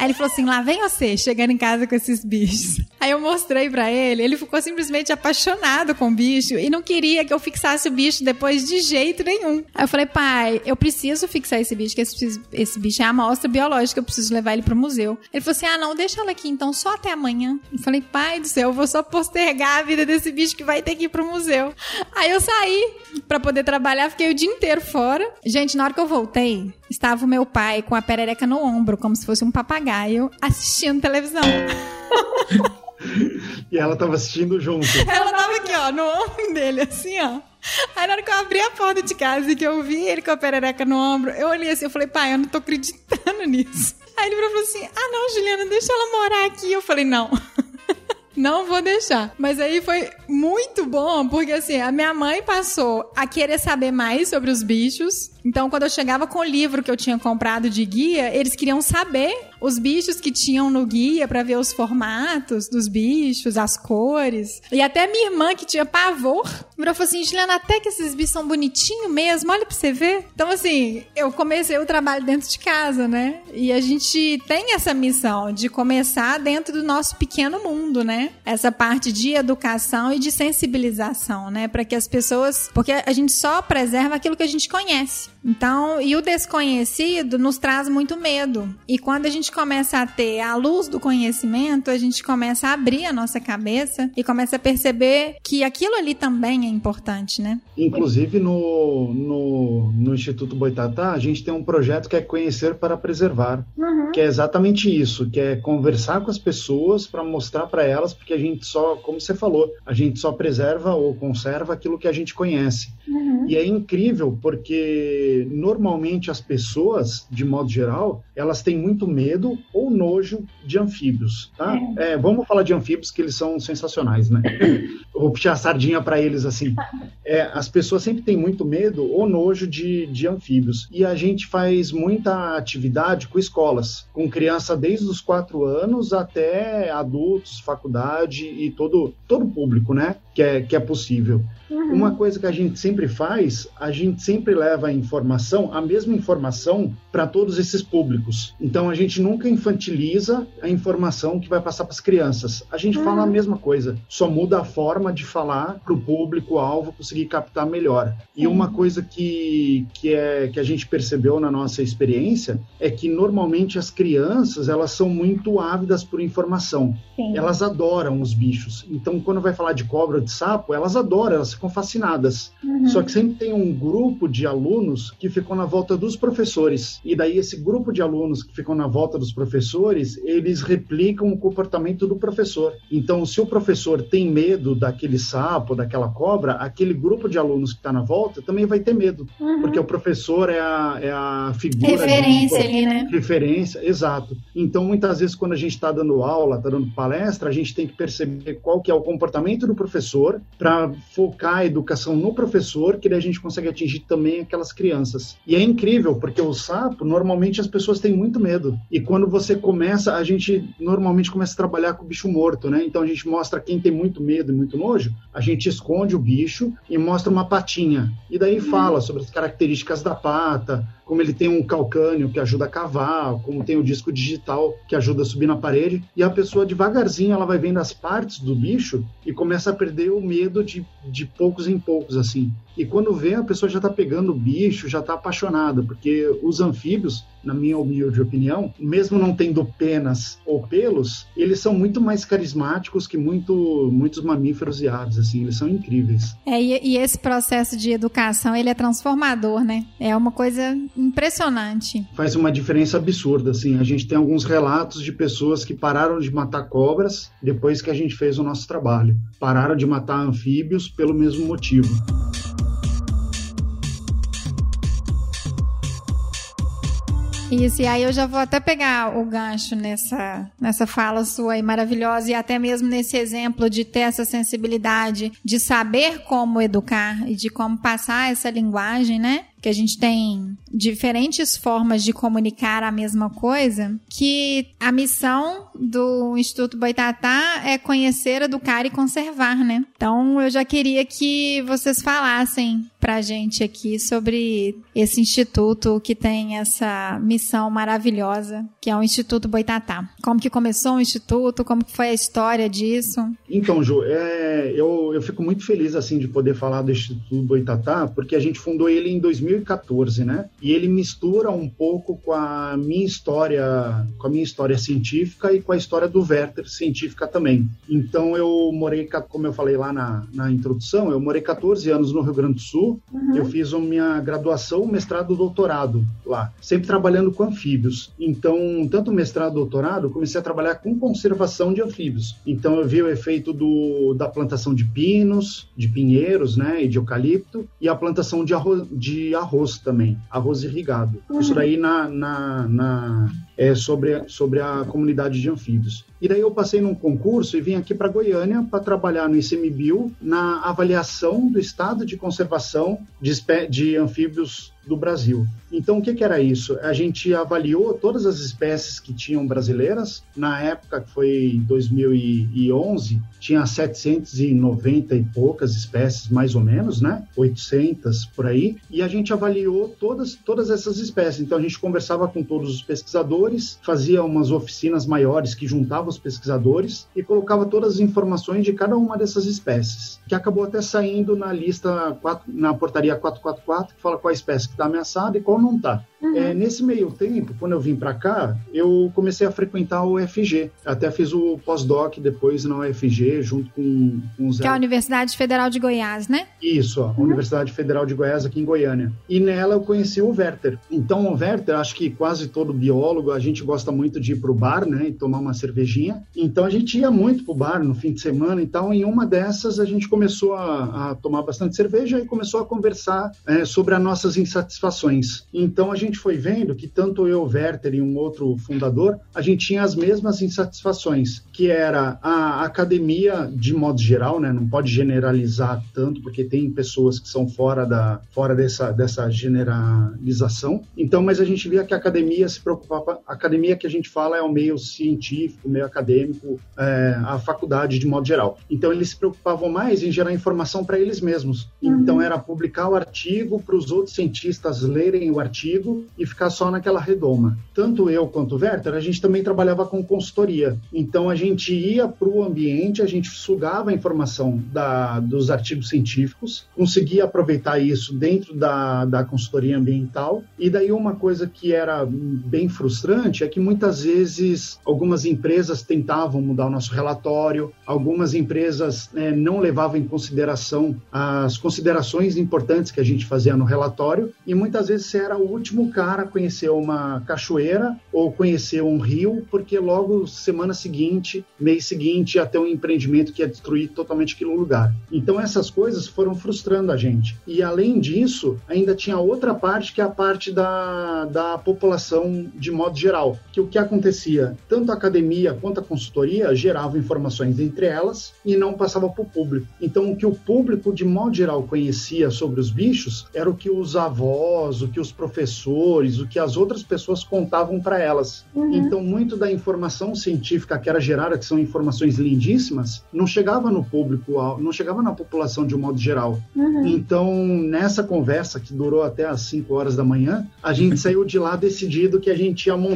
Aí ele falou assim: lá vem você, chegando em casa com esses bichos. Aí eu mostrei para ele, ele ficou simplesmente apaixonado com o bicho e não queria que eu fixasse o bicho depois de jeito nenhum. Aí eu falei, pai, eu preciso fixar esse bicho, que esse, esse bicho é amostra biológica, eu preciso levar ele pro museu. Ele falou assim: ah, não, deixa ela aqui então, só até amanhã. Eu falei, pai do céu, eu vou só postergar a vida desse bicho que vai ter que ir pro museu museu. Aí eu saí para poder trabalhar, fiquei o dia inteiro fora. Gente, na hora que eu voltei, estava o meu pai com a perereca no ombro, como se fosse um papagaio, assistindo televisão. *laughs* e ela estava assistindo junto. Ela estava aqui, ó, no ombro dele, assim, ó. Aí na hora que eu abri a porta de casa e que eu vi ele com a perereca no ombro, eu olhei assim, eu falei, pai, eu não tô acreditando *laughs* nisso. Aí ele falou assim, ah não, Juliana, deixa ela morar aqui. Eu falei, não. Não vou deixar. Mas aí foi muito bom, porque assim, a minha mãe passou a querer saber mais sobre os bichos. Então, quando eu chegava com o livro que eu tinha comprado de guia, eles queriam saber os bichos que tinham no guia para ver os formatos dos bichos, as cores. E até minha irmã, que tinha pavor, virou e falou assim: Juliana, até que esses bichos são bonitinhos mesmo, olha pra você ver. Então, assim, eu comecei o trabalho dentro de casa, né? E a gente tem essa missão de começar dentro do nosso pequeno mundo, né? Essa parte de educação e de sensibilização, né? Para que as pessoas. Porque a gente só preserva aquilo que a gente conhece. Então, e o desconhecido nos traz muito medo. E quando a gente começa a ter a luz do conhecimento, a gente começa a abrir a nossa cabeça e começa a perceber que aquilo ali também é importante, né? Inclusive no, no, no Instituto Boitatá, a gente tem um projeto que é Conhecer para Preservar, uhum. que é exatamente isso, que é conversar com as pessoas para mostrar para elas, porque a gente só, como você falou, a gente só preserva ou conserva aquilo que a gente conhece. Uhum. E é incrível porque normalmente as pessoas, de modo geral, elas têm muito medo ou nojo de anfíbios, tá? É. É, vamos falar de anfíbios que eles são sensacionais, né? *laughs* vou puxar a sardinha para eles assim. É, as pessoas sempre têm muito medo ou nojo de, de anfíbios. E a gente faz muita atividade com escolas, com criança desde os quatro anos até adultos, faculdade e todo, todo público, né? Que é, que é possível. Uhum. Uma coisa que a gente sempre faz, a gente sempre leva a informação, a mesma informação, para todos esses públicos. Então a gente nunca infantiliza a informação que vai passar para as crianças. A gente uhum. fala a mesma coisa, só muda a forma de falar para o público-alvo conseguir captar melhor. E uma coisa que, que, é, que a gente percebeu na nossa experiência é que normalmente as crianças elas são muito ávidas por informação. Sim. Elas adoram os bichos. Então quando vai falar de cobra de sapo, elas adoram, elas ficam fascinadas. Uhum. Só que sempre tem um grupo de alunos que ficam na volta dos professores. E daí esse grupo de alunos que ficam na volta dos professores, eles replicam o comportamento do professor. Então, se o professor tem medo daquele sapo, daquela cobra, aquele grupo de alunos que está na volta também vai ter medo. Uhum. Porque o professor é a, é a figura. Referência de, ali, né? Referência, exato. Então, muitas vezes, quando a gente está dando aula, está dando palestra, a gente tem que perceber qual que é o comportamento do professor para focar a educação no professor, que daí a gente consegue atingir também aquelas crianças. E é incrível, porque o sapo, normalmente as pessoas têm muito medo. E quando você começa, a gente normalmente começa a trabalhar com o bicho morto, né? Então a gente mostra quem tem muito medo e muito nojo, a gente esconde o bicho e mostra uma patinha. E daí fala sobre as características da pata, como ele tem um calcânio que ajuda a cavar, como tem o disco digital que ajuda a subir na parede, e a pessoa devagarzinho ela vai vendo as partes do bicho e começa a perder o medo de, de poucos em poucos, assim. E quando vê, a pessoa já está pegando o bicho, já está apaixonada, porque os anfíbios, na minha humilde opinião, mesmo não tendo penas ou pelos, eles são muito mais carismáticos que muito, muitos mamíferos e aves, assim, eles são incríveis. É, e, e esse processo de educação, ele é transformador, né? É uma coisa impressionante. Faz uma diferença absurda, assim. A gente tem alguns relatos de pessoas que pararam de matar cobras depois que a gente fez o nosso trabalho. Pararam de matar anfíbios pelo mesmo motivo. Isso, e aí eu já vou até pegar o gancho nessa, nessa fala sua aí maravilhosa e até mesmo nesse exemplo de ter essa sensibilidade de saber como educar e de como passar essa linguagem, né? Que a gente tem diferentes formas de comunicar a mesma coisa, que a missão do Instituto Boitatá é conhecer, educar e conservar, né? Então eu já queria que vocês falassem pra gente aqui sobre esse instituto que tem essa missão maravilhosa, que é o Instituto Boitatá. Como que começou o instituto, como que foi a história disso? Então, Ju, é, eu, eu fico muito feliz assim de poder falar do Instituto Boitatá, porque a gente fundou ele em 2000 2014, né? E ele mistura um pouco com a minha história, com a minha história científica e com a história do Werther científica também. Então eu morei, como eu falei lá na, na introdução, eu morei 14 anos no Rio Grande do Sul. Uhum. Eu fiz a minha graduação, mestrado, doutorado lá, sempre trabalhando com anfíbios. Então, tanto mestrado, doutorado, comecei a trabalhar com conservação de anfíbios. Então eu vi o efeito do, da plantação de pinos, de pinheiros, né, e de eucalipto, e a plantação de arroz, de arroz também, arroz irrigado. Uhum. Isso daí na, na, na é, sobre, sobre a comunidade de anfíbios. E daí eu passei num concurso e vim aqui para Goiânia para trabalhar no ICMBio na avaliação do estado de conservação de, de anfíbios do Brasil. Então, o que, que, era isso? A gente avaliou todas as espécies que tinham brasileiras. Na época, que foi 2011, tinha 790 e poucas espécies, mais ou menos, né? 800 por aí. E a gente avaliou todas, todas essas espécies. Então, a gente conversava com todos os pesquisadores, fazia umas oficinas maiores que juntavam os pesquisadores e colocava todas as informações de cada uma dessas espécies, que acabou até saindo na lista, na portaria 444, que fala qual espécie que está ameaçada e qual não está. Uhum. É, nesse meio tempo, quando eu vim para cá, eu comecei a frequentar o UFG. Até fiz o pós-doc depois na UFG, junto com, com os... Que é a Universidade Federal de Goiás, né? Isso, a uhum. Universidade Federal de Goiás, aqui em Goiânia. E nela eu conheci o Werther. Então, o Werther, acho que quase todo biólogo, gente gosta muito de ir pro bar, né, e tomar uma cervejinha. Então a gente ia muito pro bar no fim de semana. Então, em uma dessas, a gente começou a, a tomar bastante cerveja e começou a conversar é, sobre as nossas insatisfações. Então a gente foi vendo que tanto eu, Werther e um outro fundador, a gente tinha as mesmas insatisfações, que era a academia de modo geral, né? Não pode generalizar tanto, porque tem pessoas que são fora da fora dessa, dessa generalização. Então, mas a gente via que a academia se preocupava, academia que a gente fala é o meio científico, meio acadêmico, é, a faculdade de modo geral. Então eles se preocupavam mais em gerar informação para eles mesmos. Uhum. Então era publicar o artigo para os outros cientistas lerem o artigo e ficar só naquela redoma. Tanto eu quanto o Werther, a gente também trabalhava com consultoria. Então a gente ia para o ambiente, a gente sugava a informação da, dos artigos científicos, conseguia aproveitar isso dentro da, da consultoria ambiental. E daí uma coisa que era bem frustrante é que muitas vezes algumas empresas tentavam mudar o nosso relatório, algumas empresas é, não levavam em consideração as considerações importantes que a gente fazia no relatório e muitas vezes você era o último cara a conhecer uma cachoeira ou conhecer um rio, porque logo semana seguinte, mês seguinte, ia ter um empreendimento que ia destruir totalmente aquele lugar. Então essas coisas foram frustrando a gente. E além disso, ainda tinha outra parte que é a parte da, da população de modo geral, que o que acontecia, tanto a academia quanto a consultoria geravam informações entre elas e não passava para o público. Então o que o público de modo geral conhecia sobre os bichos era o que os avós, o que os professores, o que as outras pessoas contavam para elas. Uhum. Então, muito da informação científica que era gerada, que são informações lindíssimas, não chegava no público, não chegava na população de um modo geral. Uhum. Então, nessa conversa que durou até as 5 horas da manhã, a gente saiu de lá decidido que a gente ia montar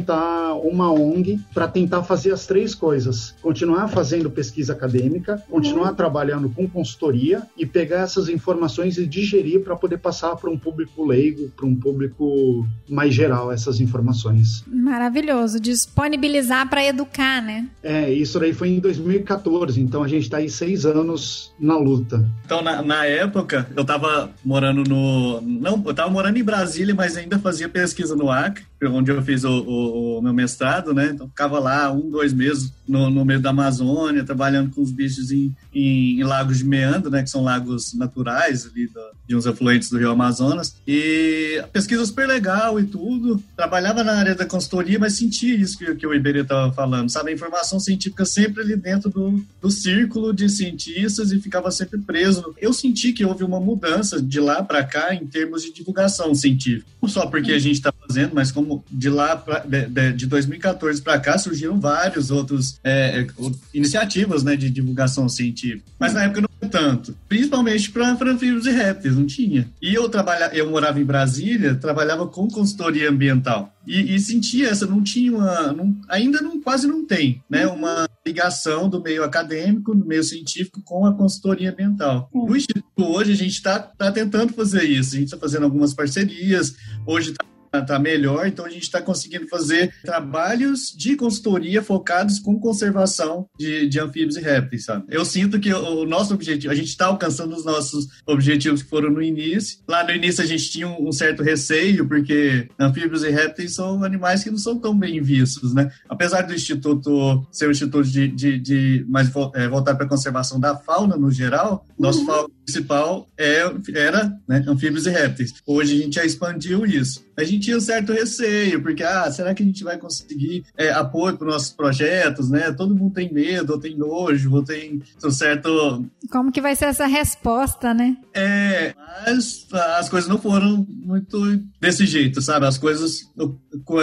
uma ONG para tentar fazer as três coisas: continuar fazendo pesquisa acadêmica, continuar uhum. trabalhando com consultoria e pegar essas informações e digerir para poder passar para um público leigo, para um público mais geral essas informações. Maravilhoso, disponibilizar para educar, né? É, isso daí foi em 2014, então a gente está aí seis anos na luta. Então, na, na época, eu estava morando no. Não, eu estava morando em Brasília, mas ainda fazia pesquisa no Acre, onde eu fiz o, o, o meu mestrado, né? Então, ficava lá um, dois meses no, no meio da Amazônia, trabalhando com os bichos em, em, em lagos de meandro, né? Que são lagos naturais ali do, de uns afluentes do Rio Amazonas. E pesquisa super legal e tudo. Trabalhava na área da consultoria, mas sentia isso que, que o Iberê estava falando, sabe? A informação científica sempre ali dentro do, do círculo de cientistas e ficava sempre preso. Eu senti que houve uma mudança de lá para cá em termos de divulgação científica. Não só porque a gente está fazendo, mas como de lá pra, de, de 2014 para cá surgiram vários outros é, é iniciativas né, de divulgação científica. Mas na época não tanto. Principalmente para anfíbios e répteis, não tinha. E eu trabalhava, eu morava em Brasília, trabalhava com consultoria ambiental. E, e sentia essa, não tinha uma. Não, ainda não, quase não tem, né? Uma ligação do meio acadêmico, do meio científico com a consultoria ambiental. No Instituto, hoje, a gente está tá tentando fazer isso. A gente está fazendo algumas parcerias. Hoje está está melhor, então a gente está conseguindo fazer trabalhos de consultoria focados com conservação de, de anfíbios e répteis, sabe? Eu sinto que o nosso objetivo, a gente está alcançando os nossos objetivos que foram no início. Lá no início a gente tinha um, um, certo receio, porque anfíbios e répteis são animais que não são tão bem vistos, né? Apesar do Instituto ser um instituto de, de, de mais é, voltado para a conservação da fauna no geral, nosso uhum. foco principal é, era né, anfíbios e répteis. Hoje a gente já expandiu isso. A gente tinha um certo receio, porque, ah, será que a gente vai conseguir é, apoio para os nossos projetos, né? Todo mundo tem medo, ou tem nojo, ou tem um certo... Como que vai ser essa resposta, né? É, mas as coisas não foram muito desse jeito, sabe? As coisas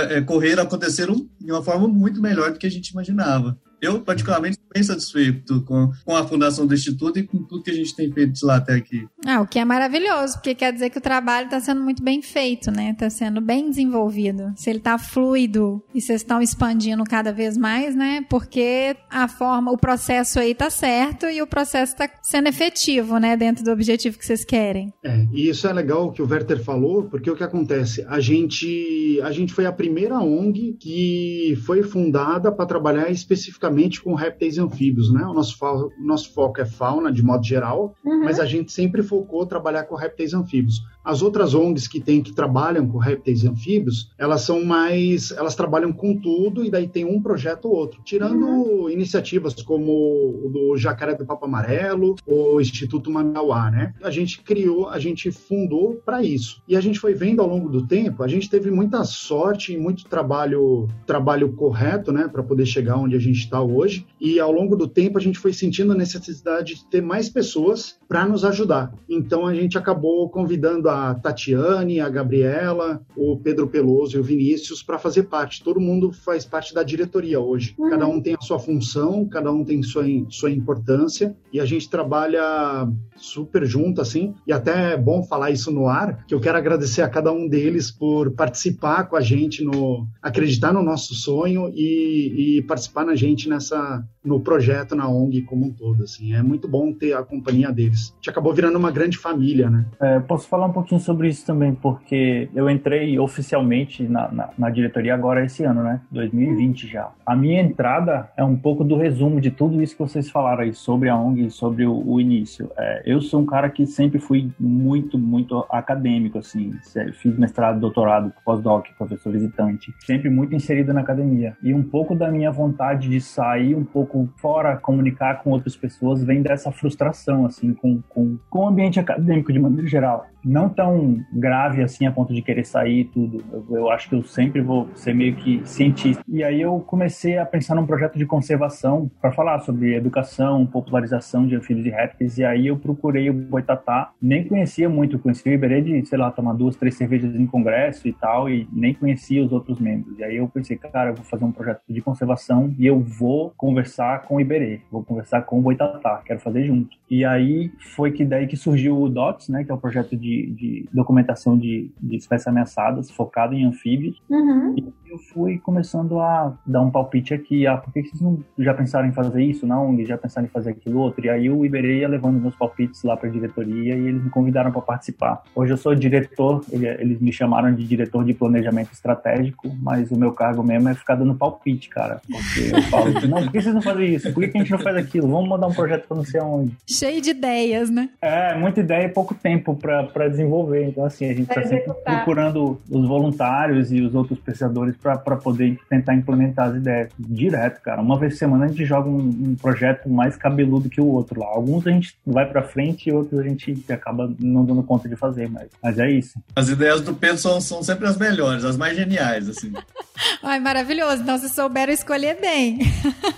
é, correram, aconteceram de uma forma muito melhor do que a gente imaginava eu, particularmente, estou bem satisfeito com, com a fundação do Instituto e com tudo que a gente tem feito de lá até aqui. Ah, o que é maravilhoso, porque quer dizer que o trabalho está sendo muito bem feito, né? Está sendo bem desenvolvido. Se ele está fluido e vocês estão expandindo cada vez mais, né? Porque a forma, o processo aí está certo e o processo está sendo efetivo, né? Dentro do objetivo que vocês querem. É, e isso é legal o que o Werther falou, porque o que acontece? A gente, a gente foi a primeira ONG que foi fundada para trabalhar especificamente com répteis e anfíbios, né? O nosso, o nosso foco é fauna, de modo geral, uhum. mas a gente sempre focou trabalhar com répteis e anfíbios. As outras ONGs que tem que trabalham com répteis e anfíbios, elas são mais, elas trabalham com tudo e daí tem um projeto ou outro. Tirando uhum. iniciativas como o do Jacaré do Papo Amarelo, o Instituto Manauá, né? A gente criou, a gente fundou para isso. E a gente foi vendo ao longo do tempo, a gente teve muita sorte e muito trabalho, trabalho correto, né, para poder chegar onde a gente está hoje. E ao longo do tempo a gente foi sentindo a necessidade de ter mais pessoas para nos ajudar. Então a gente acabou convidando a Tatiane, a Gabriela, o Pedro Peloso e o Vinícius para fazer parte. Todo mundo faz parte da diretoria hoje. Uhum. Cada um tem a sua função, cada um tem sua, sua importância e a gente trabalha super junto assim. E até é bom falar isso no ar, que eu quero agradecer a cada um deles por participar com a gente no acreditar no nosso sonho e, e participar na gente nessa no projeto na ONG como um todo assim. É muito bom ter a companhia deles. A gente acabou virando uma grande família, né? É, posso falar um pouquinho sobre isso também, porque eu entrei oficialmente na, na, na diretoria agora esse ano, né? 2020 já. A minha entrada é um pouco do resumo de tudo isso que vocês falaram aí sobre a ONG, sobre o, o início. É, eu sou um cara que sempre fui muito, muito acadêmico, assim. Fiz mestrado, doutorado, pós-doc, professor visitante. Sempre muito inserido na academia. E um pouco da minha vontade de sair um pouco fora, comunicar com outras pessoas, vem dessa frustração, assim, com, com, com o ambiente acadêmico de maneira geral não tão grave assim a ponto de querer sair tudo. Eu, eu, acho que eu sempre vou ser meio que cientista. E aí eu comecei a pensar num projeto de conservação para falar sobre educação, popularização de anfíbios e répteis. E aí eu procurei o Boitatá. Nem conhecia muito, conheci o Iberê de, sei lá, tomar duas, três cervejas em congresso e tal, e nem conhecia os outros membros. E aí eu pensei, cara, eu vou fazer um projeto de conservação e eu vou conversar com o Iberê, vou conversar com o Boitatá, quero fazer junto. E aí foi que daí que surgiu o DOTS, né, que é o projeto de de, documentação de, de espécies ameaçadas, focado em anfíbios. Uhum. E eu fui começando a dar um palpite aqui, ah, por que vocês não já pensaram em fazer isso, não? E já pensaram em fazer aquilo outro? E aí o Iberê ia levando meus palpites lá para a diretoria e eles me convidaram para participar. Hoje eu sou diretor, eles me chamaram de diretor de planejamento estratégico, mas o meu cargo mesmo é ficar dando palpite, cara. Porque eu falo, *laughs* não, por que vocês não fazem isso? Por que a gente não faz aquilo? Vamos mandar um projeto para não sei aonde. Cheio de ideias, né? É, muita ideia e pouco tempo para desenvolver. Então, assim, a gente está sempre procurando os voluntários e os outros pesquisadores para poder tentar implementar as ideias direto, cara. Uma vez por semana a gente joga um, um projeto mais cabeludo que o outro lá. Alguns a gente vai para frente e outros a gente acaba não dando conta de fazer, mas, mas é isso. As ideias do Pedro são, são sempre as melhores, as mais geniais, assim. *laughs* Ai, maravilhoso. Então, vocês souberam escolher bem.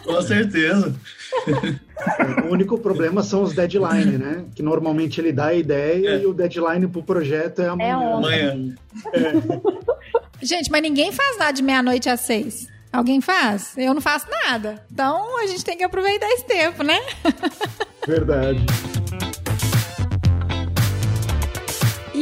Com certeza. *laughs* O único problema são os deadlines, né? Que normalmente ele dá a ideia é. e o deadline pro projeto é amanhã. É amanhã. É. Gente, mas ninguém faz nada de meia-noite às seis. Alguém faz? Eu não faço nada. Então a gente tem que aproveitar esse tempo, né? Verdade.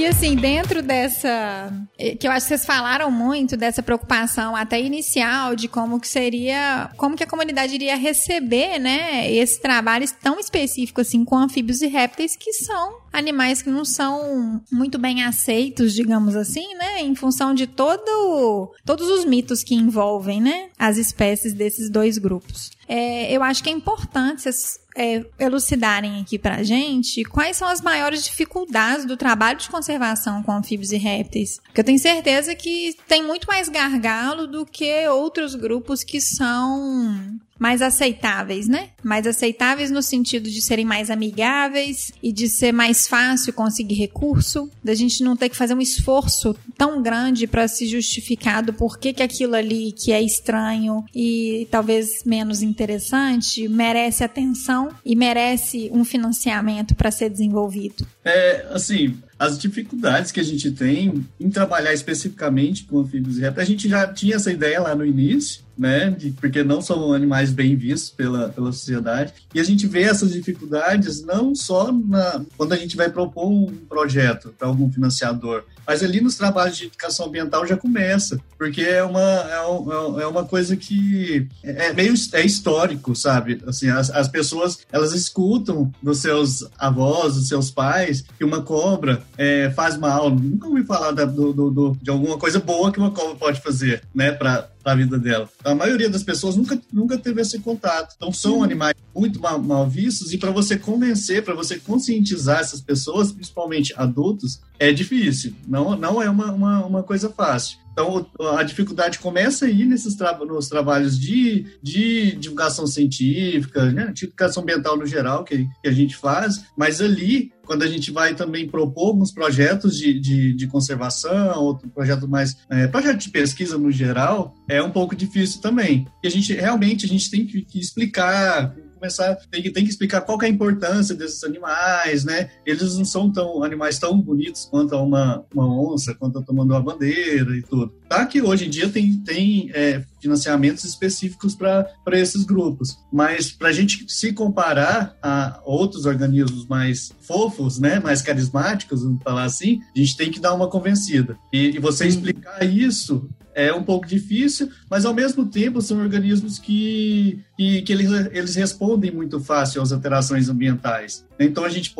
E assim, dentro dessa. Eh, que eu acho que vocês falaram muito dessa preocupação até inicial de como que seria. Como que a comunidade iria receber, né? Esse trabalho tão específico assim com anfíbios e répteis que são animais que não são muito bem aceitos, digamos assim, né? Em função de todo, todos os mitos que envolvem, né? As espécies desses dois grupos. É, eu acho que é importante vocês é, elucidarem aqui pra gente quais são as maiores dificuldades do trabalho de conservação com anfíbios e répteis. Porque eu tenho certeza que tem muito mais gargalo do que outros grupos que são mais aceitáveis, né? Mais aceitáveis no sentido de serem mais amigáveis e de ser mais fácil conseguir recurso, da gente não ter que fazer um esforço tão grande para se justificar do porquê que aquilo ali que é estranho e talvez menos interessante merece atenção e merece um financiamento para ser desenvolvido. É, assim, as dificuldades que a gente tem em trabalhar especificamente com anfíbios e a gente já tinha essa ideia lá no início, né? Porque não são animais bem vistos pela, pela sociedade. E a gente vê essas dificuldades não só na, quando a gente vai propor um projeto para algum financiador, mas ali nos trabalhos de educação ambiental já começa, porque é uma, é, um, é uma coisa que é, é meio é histórico, sabe? Assim, as, as pessoas elas escutam dos seus avós, dos seus pais, que uma cobra é, faz mal. Nunca ouvi falar da, do, do, do, de alguma coisa boa que uma cobra pode fazer, né? Para para a vida dela. Então, a maioria das pessoas nunca, nunca teve esse contato. Então, são uhum. animais muito mal, mal vistos e para você convencer, para você conscientizar essas pessoas, principalmente adultos, é difícil. Não, não é uma, uma, uma coisa fácil. Então, a dificuldade começa aí nesses tra nos trabalhos de, de divulgação científica, né, de educação ambiental no geral, que, que, a gente faz, mas ali, quando a gente vai também propor alguns projetos de, de, de conservação, outro projeto mais, é, projeto de pesquisa no geral, é um pouco difícil também. E a gente, realmente, a gente tem que, que explicar começar, tem que, tem que explicar qual que é a importância desses animais, né? Eles não são tão animais tão bonitos quanto uma, uma onça, quanto tomando uma bandeira e tudo. Tá que hoje em dia tem, tem é, financiamentos específicos para esses grupos, mas para a gente se comparar a outros organismos mais fofos, né, mais carismáticos, vamos falar assim, a gente tem que dar uma convencida. E, e você Sim. explicar isso é um pouco difícil, mas ao mesmo tempo são organismos que, que, que eles, eles respondem muito fácil às alterações ambientais. Então a gente,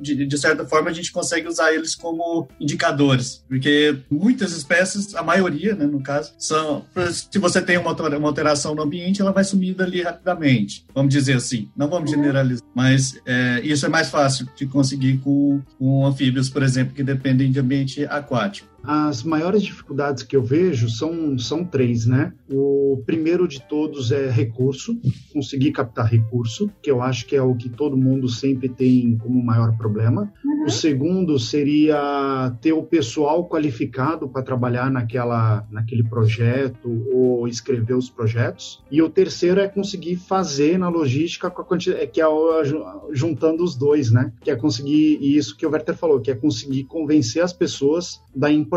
de, de, certa forma, a gente consegue usar eles como indicadores, porque muitas espécies, a maioria, né, no caso, são. Se você tem uma, alteração no ambiente, ela vai sumir dali rapidamente. Vamos dizer assim. Não vamos generalizar, mas é, isso é mais fácil de conseguir com, com anfíbios, por exemplo, que dependem de ambiente aquático. As maiores dificuldades que eu vejo são, são três, né? O primeiro de todos é recurso, conseguir captar recurso, que eu acho que é o que todo mundo sempre tem como maior problema. Uhum. O segundo seria ter o pessoal qualificado para trabalhar naquela, naquele projeto ou escrever os projetos. E o terceiro é conseguir fazer na logística com a quantidade, que é juntando os dois, né? Que é conseguir isso que o Werther falou, que é conseguir convencer as pessoas da importância.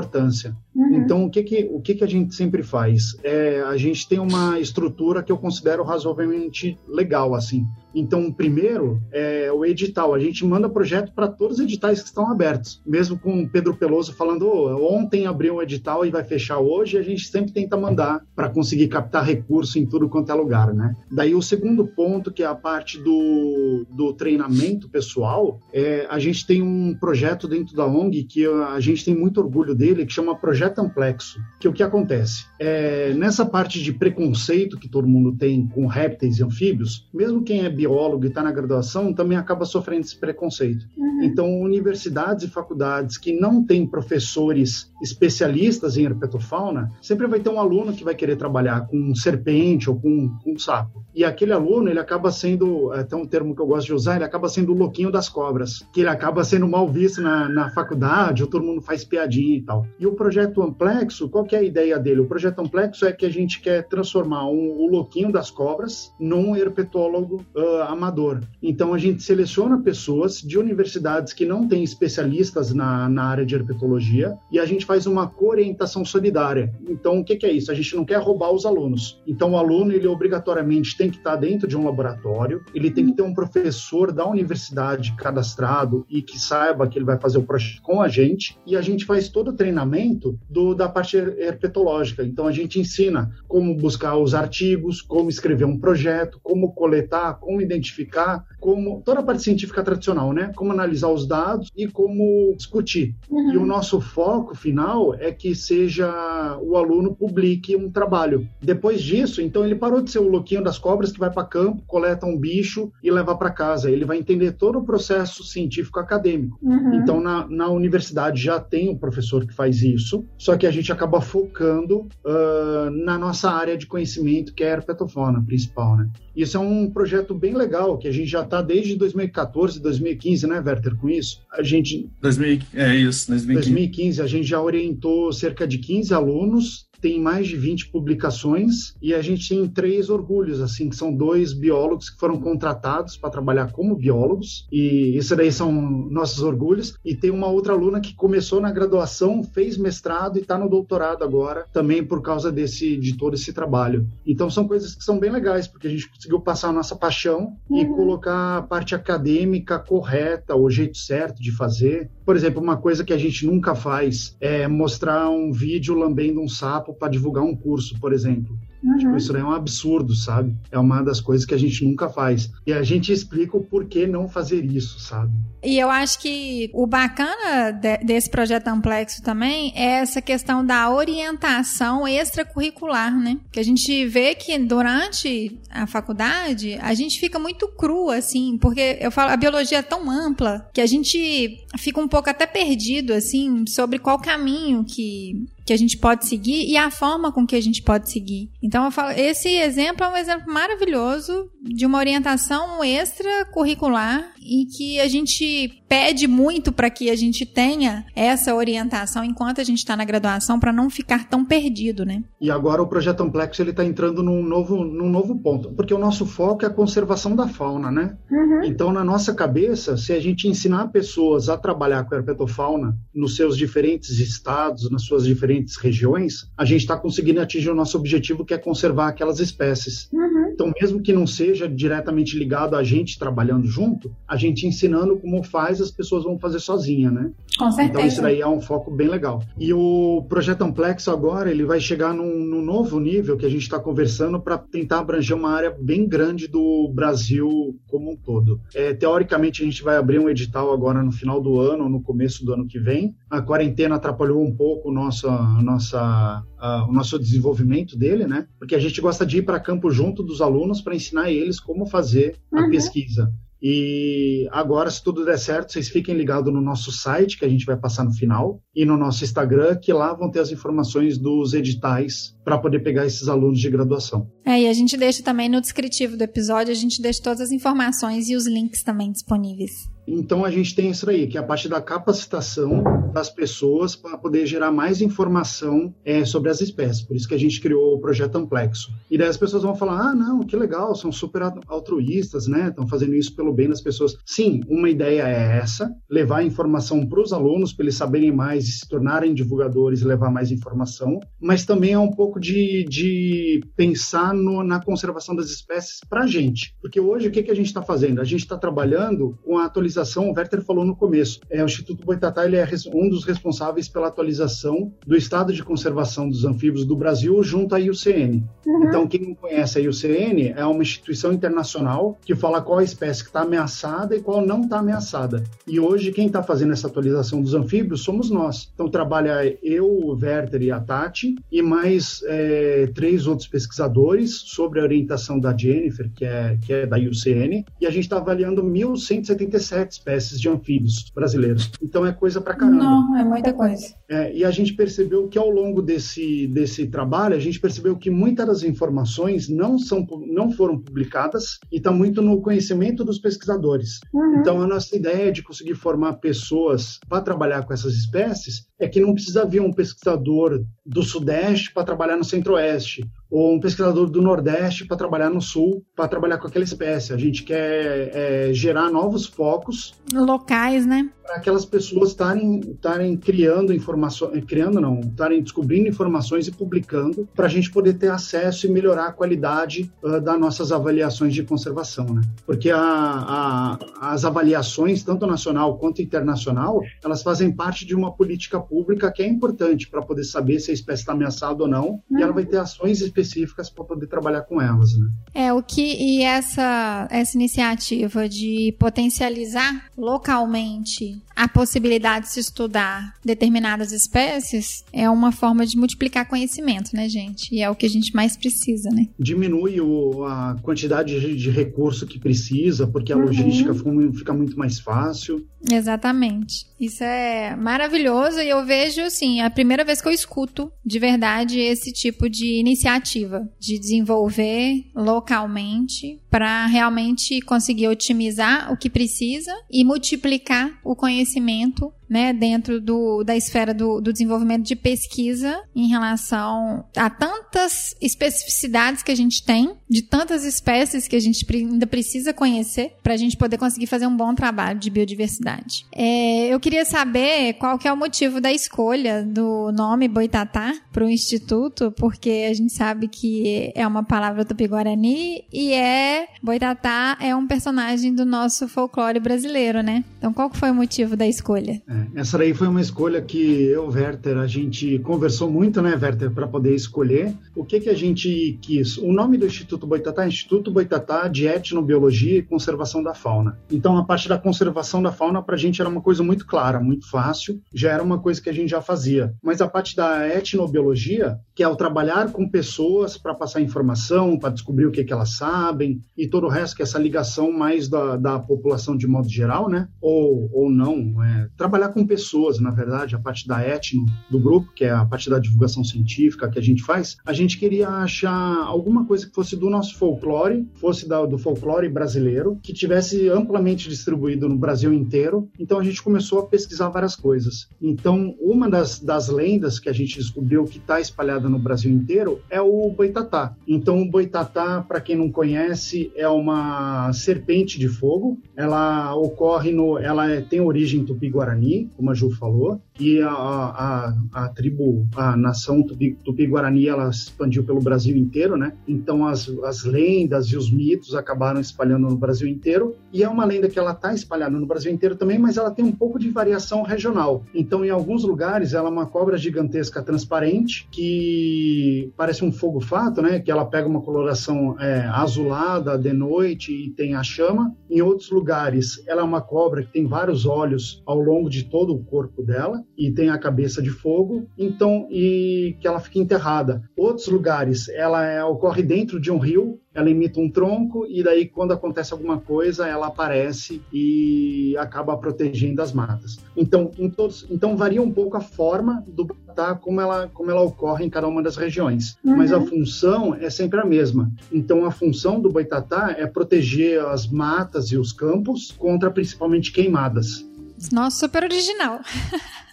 Uhum. Então, o que que, o que que a gente sempre faz? É, a gente tem uma estrutura que eu considero razoavelmente legal, assim. Então, primeiro é o edital. A gente manda projeto para todos os editais que estão abertos. Mesmo com o Pedro Peloso falando, oh, ontem abriu um edital e vai fechar hoje, a gente sempre tenta mandar para conseguir captar recurso em tudo quanto é lugar, né? Daí o segundo ponto, que é a parte do, do treinamento pessoal, é, a gente tem um projeto dentro da ONG que a gente tem muito orgulho dele, que chama Projeto Amplexo. Que o que acontece? É, nessa parte de preconceito que todo mundo tem com répteis e anfíbios, mesmo quem é biólogo e está na graduação também acaba sofrendo esse preconceito. Uhum. Então, universidades e faculdades que não têm professores especialistas em herpetofauna, sempre vai ter um aluno que vai querer trabalhar com serpente ou com, com sapo. E aquele aluno, ele acaba sendo, até um termo que eu gosto de usar, ele acaba sendo o louquinho das cobras, que ele acaba sendo mal visto na, na faculdade, ou todo mundo faz piadinha e tal. E o projeto Amplexo, qual que é a ideia dele? O projeto Amplexo é que a gente quer transformar um, o louquinho das cobras num herpetólogo uh, amador. Então a gente seleciona pessoas de universidades que não têm especialistas na, na área de herpetologia e a gente faz uma orientação solidária. Então o que, que é isso? A gente não quer roubar os alunos. Então o aluno ele obrigatoriamente tem que estar dentro de um laboratório, ele tem que ter um professor da universidade cadastrado e que saiba que ele vai fazer o projeto com a gente e a gente faz todo o treinamento do, da parte herpetológica. Então a gente ensina como buscar os artigos, como escrever um projeto, como coletar, como identificar como toda a parte científica tradicional, né? Como analisar os dados e como discutir. Uhum. E o nosso foco final é que seja o aluno publique um trabalho. Depois disso, então ele parou de ser o louquinho das cobras que vai para campo, coleta um bicho e leva para casa. Ele vai entender todo o processo científico acadêmico. Uhum. Então na, na universidade já tem um professor que faz isso, só que a gente acaba focando uh, na nossa área de conhecimento que é a herpetofona principal, né? Isso é um projeto bem legal, que a gente já está desde 2014, 2015, né, Werther, com isso? A gente... 2000, é isso, 2015. 2015, a gente já orientou cerca de 15 alunos tem mais de 20 publicações e a gente tem três orgulhos, assim, que são dois biólogos que foram contratados para trabalhar como biólogos e isso daí são nossos orgulhos e tem uma outra aluna que começou na graduação, fez mestrado e está no doutorado agora, também por causa desse de todo esse trabalho. Então são coisas que são bem legais porque a gente conseguiu passar a nossa paixão uhum. e colocar a parte acadêmica correta, o jeito certo de fazer. Por exemplo, uma coisa que a gente nunca faz é mostrar um vídeo lambendo um sapo para divulgar um curso, por exemplo. Uhum. Tipo, isso é um absurdo, sabe? É uma das coisas que a gente nunca faz. E a gente explica o porquê não fazer isso, sabe? E eu acho que o bacana de, desse projeto Amplexo também é essa questão da orientação extracurricular, né? Que a gente vê que durante a faculdade a gente fica muito cru, assim, porque eu falo, a biologia é tão ampla que a gente fica um pouco até perdido, assim, sobre qual caminho que que a gente pode seguir e a forma com que a gente pode seguir. Então eu falo, esse exemplo é um exemplo maravilhoso de uma orientação extracurricular e que a gente pede muito para que a gente tenha essa orientação enquanto a gente está na graduação para não ficar tão perdido, né? E agora o projeto Amplexo ele está entrando num novo, num novo ponto, porque o nosso foco é a conservação da fauna, né? Uhum. Então na nossa cabeça, se a gente ensinar pessoas a trabalhar com a herpetofauna nos seus diferentes estados, nas suas diferentes regiões, a gente está conseguindo atingir o nosso objetivo que é conservar aquelas espécies. Uhum. Então mesmo que não seja diretamente ligado a gente trabalhando junto, a gente ensinando como faz, as pessoas vão fazer sozinha, né? Com certeza. Então isso daí é um foco bem legal. E o projeto Amplexo agora, ele vai chegar num, num novo nível que a gente está conversando para tentar abranger uma área bem grande do Brasil como um todo. É, teoricamente, a gente vai abrir um edital agora no final do ano, no começo do ano que vem. A quarentena atrapalhou um pouco nossa, nossa, uh, o nosso desenvolvimento dele, né? Porque a gente gosta de ir para campo junto dos alunos para ensinar eles como fazer a uhum. pesquisa. E agora, se tudo der certo, vocês fiquem ligados no nosso site, que a gente vai passar no final, e no nosso Instagram, que lá vão ter as informações dos editais para poder pegar esses alunos de graduação. É, e a gente deixa também no descritivo do episódio, a gente deixa todas as informações e os links também disponíveis. Então a gente tem isso aí, que é a parte da capacitação das pessoas para poder gerar mais informação é, sobre as espécies. Por isso que a gente criou o projeto Amplexo. E daí as pessoas vão falar: ah, não, que legal, são super altruístas, né? Estão fazendo isso pelo bem das pessoas. Sim, uma ideia é essa: levar a informação para os alunos, para eles saberem mais e se tornarem divulgadores levar mais informação. Mas também é um pouco de, de pensar no, na conservação das espécies para a gente. Porque hoje o que, que a gente está fazendo? A gente está trabalhando com a atualização o Werther falou no começo, é, o Instituto Boitatá ele é um dos responsáveis pela atualização do estado de conservação dos anfíbios do Brasil junto à IUCN. Uhum. Então, quem não conhece a IUCN é uma instituição internacional que fala qual a espécie que está ameaçada e qual não está ameaçada. E hoje, quem está fazendo essa atualização dos anfíbios somos nós. Então, trabalha eu, o Werther e a Tati, e mais é, três outros pesquisadores sobre a orientação da Jennifer, que é, que é da IUCN, e a gente está avaliando 1.177 sete espécies de anfíbios brasileiros. Então é coisa pra caramba. Não, é muita coisa. É, e a gente percebeu que ao longo desse, desse trabalho, a gente percebeu que muitas das informações não, são, não foram publicadas e está muito no conhecimento dos pesquisadores. Uhum. Então a nossa ideia de conseguir formar pessoas para trabalhar com essas espécies é que não precisa vir um pesquisador do Sudeste para trabalhar no Centro-Oeste ou um pesquisador do Nordeste para trabalhar no Sul, para trabalhar com aquela espécie. A gente quer é, gerar novos focos. Locais, né? Para aquelas pessoas estarem criando informações, criando não, estarem descobrindo informações e publicando, para a gente poder ter acesso e melhorar a qualidade uh, das nossas avaliações de conservação, né? Porque a, a, as avaliações, tanto nacional quanto internacional, elas fazem parte de uma política pública que é importante para poder saber se a espécie está ameaçada ou não, hum. e ela vai ter ações específicas específicas para poder trabalhar com elas, né? É, o que e essa essa iniciativa de potencializar localmente a possibilidade de se estudar determinadas espécies é uma forma de multiplicar conhecimento, né, gente? E é o que a gente mais precisa, né? Diminui o, a quantidade de, de recurso que precisa, porque a uhum. logística fica muito mais fácil. Exatamente. Isso é maravilhoso e eu vejo, assim, é a primeira vez que eu escuto de verdade esse tipo de iniciativa de desenvolver localmente para realmente conseguir otimizar o que precisa e multiplicar o conhecimento né, dentro do, da esfera do, do, desenvolvimento de pesquisa em relação a tantas especificidades que a gente tem, de tantas espécies que a gente ainda precisa conhecer para a gente poder conseguir fazer um bom trabalho de biodiversidade. É, eu queria saber qual que é o motivo da escolha do nome Boitatá para o Instituto, porque a gente sabe que é uma palavra tupi-guarani e é Boitatá é um personagem do nosso folclore brasileiro, né? Então qual foi o motivo da escolha? É, essa daí foi uma escolha que eu, Werther, a gente conversou muito, né, Werther, para poder escolher o que que a gente quis. O nome do Instituto Boitatá é Instituto Boitatá de Etnobiologia e Conservação da Fauna. Então, a parte da conservação da fauna para a gente era uma coisa muito clara, muito fácil, já era uma coisa que a gente já fazia. Mas a parte da etnobiologia, que é o trabalhar com pessoas para passar informação, para descobrir o que, que elas sabem e todo o resto, que é essa ligação mais da, da população de modo geral, né? Ou, ou não, é, trabalhar com pessoas, na verdade, a parte da etno do grupo, que é a parte da divulgação científica que a gente faz, a gente queria achar alguma coisa que fosse do nosso folclore, fosse da, do folclore brasileiro, que tivesse amplamente distribuído no Brasil inteiro. Então a gente começou a pesquisar várias coisas. Então, uma das, das lendas que a gente descobriu que está espalhada no Brasil inteiro é o boitatá. Então, o boitatá, para quem não conhece, é uma serpente de fogo. Ela ocorre no, ela é, tem origem tupi-guarani, como a Ju falou, e a, a, a tribo, a nação tupi-guarani, ela expandiu pelo Brasil inteiro, né? Então, as, as lendas e os mitos acabaram espalhando no Brasil inteiro. E é uma lenda que ela está espalhada no Brasil inteiro também, mas ela tem um pouco de variação regional. Então, em alguns lugares, ela é uma cobra gigantesca transparente que parece um fogo-fato, né? Que ela pega uma coloração é, azulada de noite e tem a chama. Em outros lugares, ela é uma cobra que tem vários olhos ao longo de todo o corpo dela e tem a cabeça de fogo. Então, e que ela fica enterrada. Outros lugares, ela é, ocorre dentro de um rio ela imita um tronco e daí quando acontece alguma coisa ela aparece e acaba protegendo as matas. Então, todos, então varia um pouco a forma do boitatá como ela como ela ocorre em cada uma das regiões, uhum. mas a função é sempre a mesma. Então a função do boitatá é proteger as matas e os campos contra principalmente queimadas. Nossa, super original.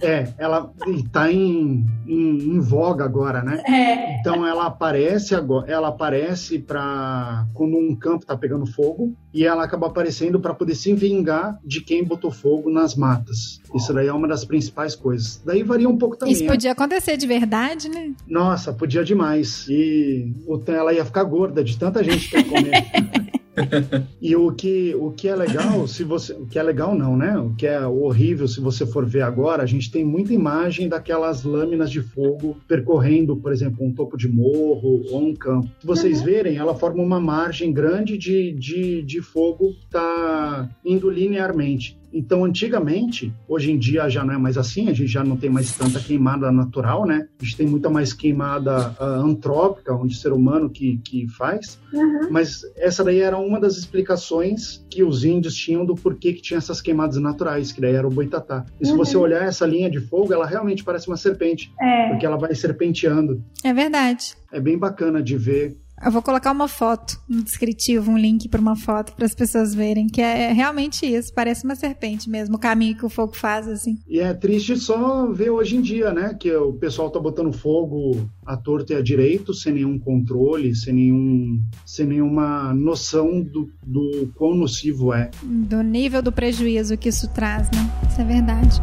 É, ela está em, em, em, voga agora, né? É. Então ela aparece agora, ela aparece para quando um campo está pegando fogo e ela acaba aparecendo para poder se vingar de quem botou fogo nas matas. Isso daí é uma das principais coisas. Daí varia um pouco também. Isso podia acontecer de verdade, né? Nossa, podia demais. E ela ia ficar gorda de tanta gente que ia comer. *laughs* *laughs* e o que, o que é legal, se você. O que é legal não, né? O que é horrível, se você for ver agora, a gente tem muita imagem daquelas lâminas de fogo percorrendo, por exemplo, um topo de morro ou um campo. Se vocês uhum. verem, ela forma uma margem grande de, de, de fogo tá indo linearmente. Então, antigamente, hoje em dia já não é mais assim, a gente já não tem mais tanta queimada natural, né? A gente tem muita mais queimada uh, antrópica, onde o ser humano que, que faz. Uhum. Mas essa daí era uma das explicações que os índios tinham do porquê que tinha essas queimadas naturais, que daí era o boitatá. E se uhum. você olhar essa linha de fogo, ela realmente parece uma serpente, é. porque ela vai serpenteando. É verdade. É bem bacana de ver eu vou colocar uma foto no descritivo, um link para uma foto para as pessoas verem, que é realmente isso, parece uma serpente mesmo, o caminho que o fogo faz assim. E é triste só ver hoje em dia, né, que o pessoal tá botando fogo à torta e à direito, sem nenhum controle, sem nenhum sem nenhuma noção do, do quão nocivo é. Do nível do prejuízo que isso traz, né? Isso é verdade.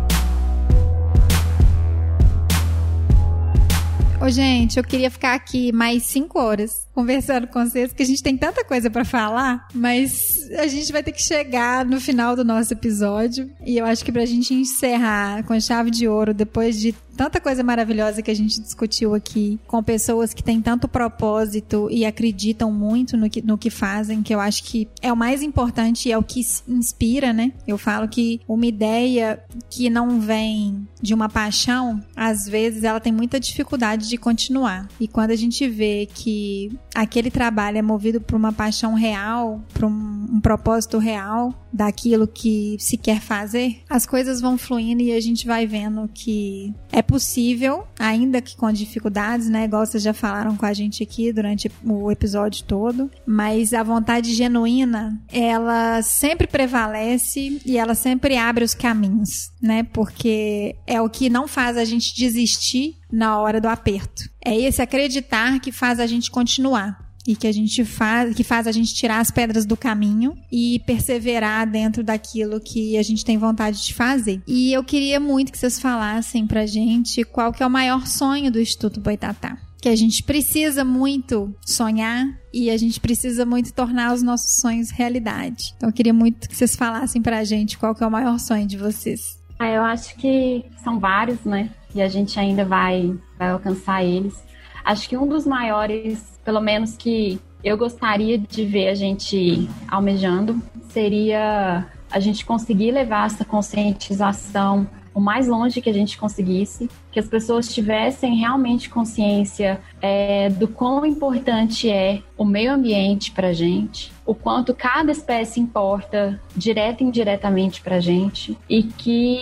Ô, gente, eu queria ficar aqui mais cinco horas conversando com vocês, que a gente tem tanta coisa para falar, mas a gente vai ter que chegar no final do nosso episódio. E eu acho que pra gente encerrar com chave de ouro, depois de tanta coisa maravilhosa que a gente discutiu aqui, com pessoas que têm tanto propósito e acreditam muito no que, no que fazem, que eu acho que é o mais importante e é o que inspira, né? Eu falo que uma ideia que não vem de uma paixão, às vezes ela tem muita dificuldade de continuar. E quando a gente vê que aquele trabalho é movido por uma paixão real, por um, um, propósito real daquilo que se quer fazer, as coisas vão fluindo e a gente vai vendo que é possível, ainda que com dificuldades, né? Igual vocês já falaram com a gente aqui durante o episódio todo, mas a vontade genuína, ela sempre prevalece e ela sempre abre os caminhos, né? Porque é o que não faz a gente desistir na hora do aperto. É esse acreditar que faz a gente continuar e que a gente faz, que faz a gente tirar as pedras do caminho e perseverar dentro daquilo que a gente tem vontade de fazer. E eu queria muito que vocês falassem pra gente qual que é o maior sonho do Instituto Boitatá. Que a gente precisa muito sonhar e a gente precisa muito tornar os nossos sonhos realidade. Então eu queria muito que vocês falassem pra gente qual que é o maior sonho de vocês. Ah, eu acho que são vários, né? E a gente ainda vai, vai alcançar eles. Acho que um dos maiores, pelo menos que eu gostaria de ver a gente almejando, seria a gente conseguir levar essa conscientização o mais longe que a gente conseguisse, que as pessoas tivessem realmente consciência é, do quão importante é o meio ambiente para a gente, o quanto cada espécie importa direta e indiretamente para a gente e que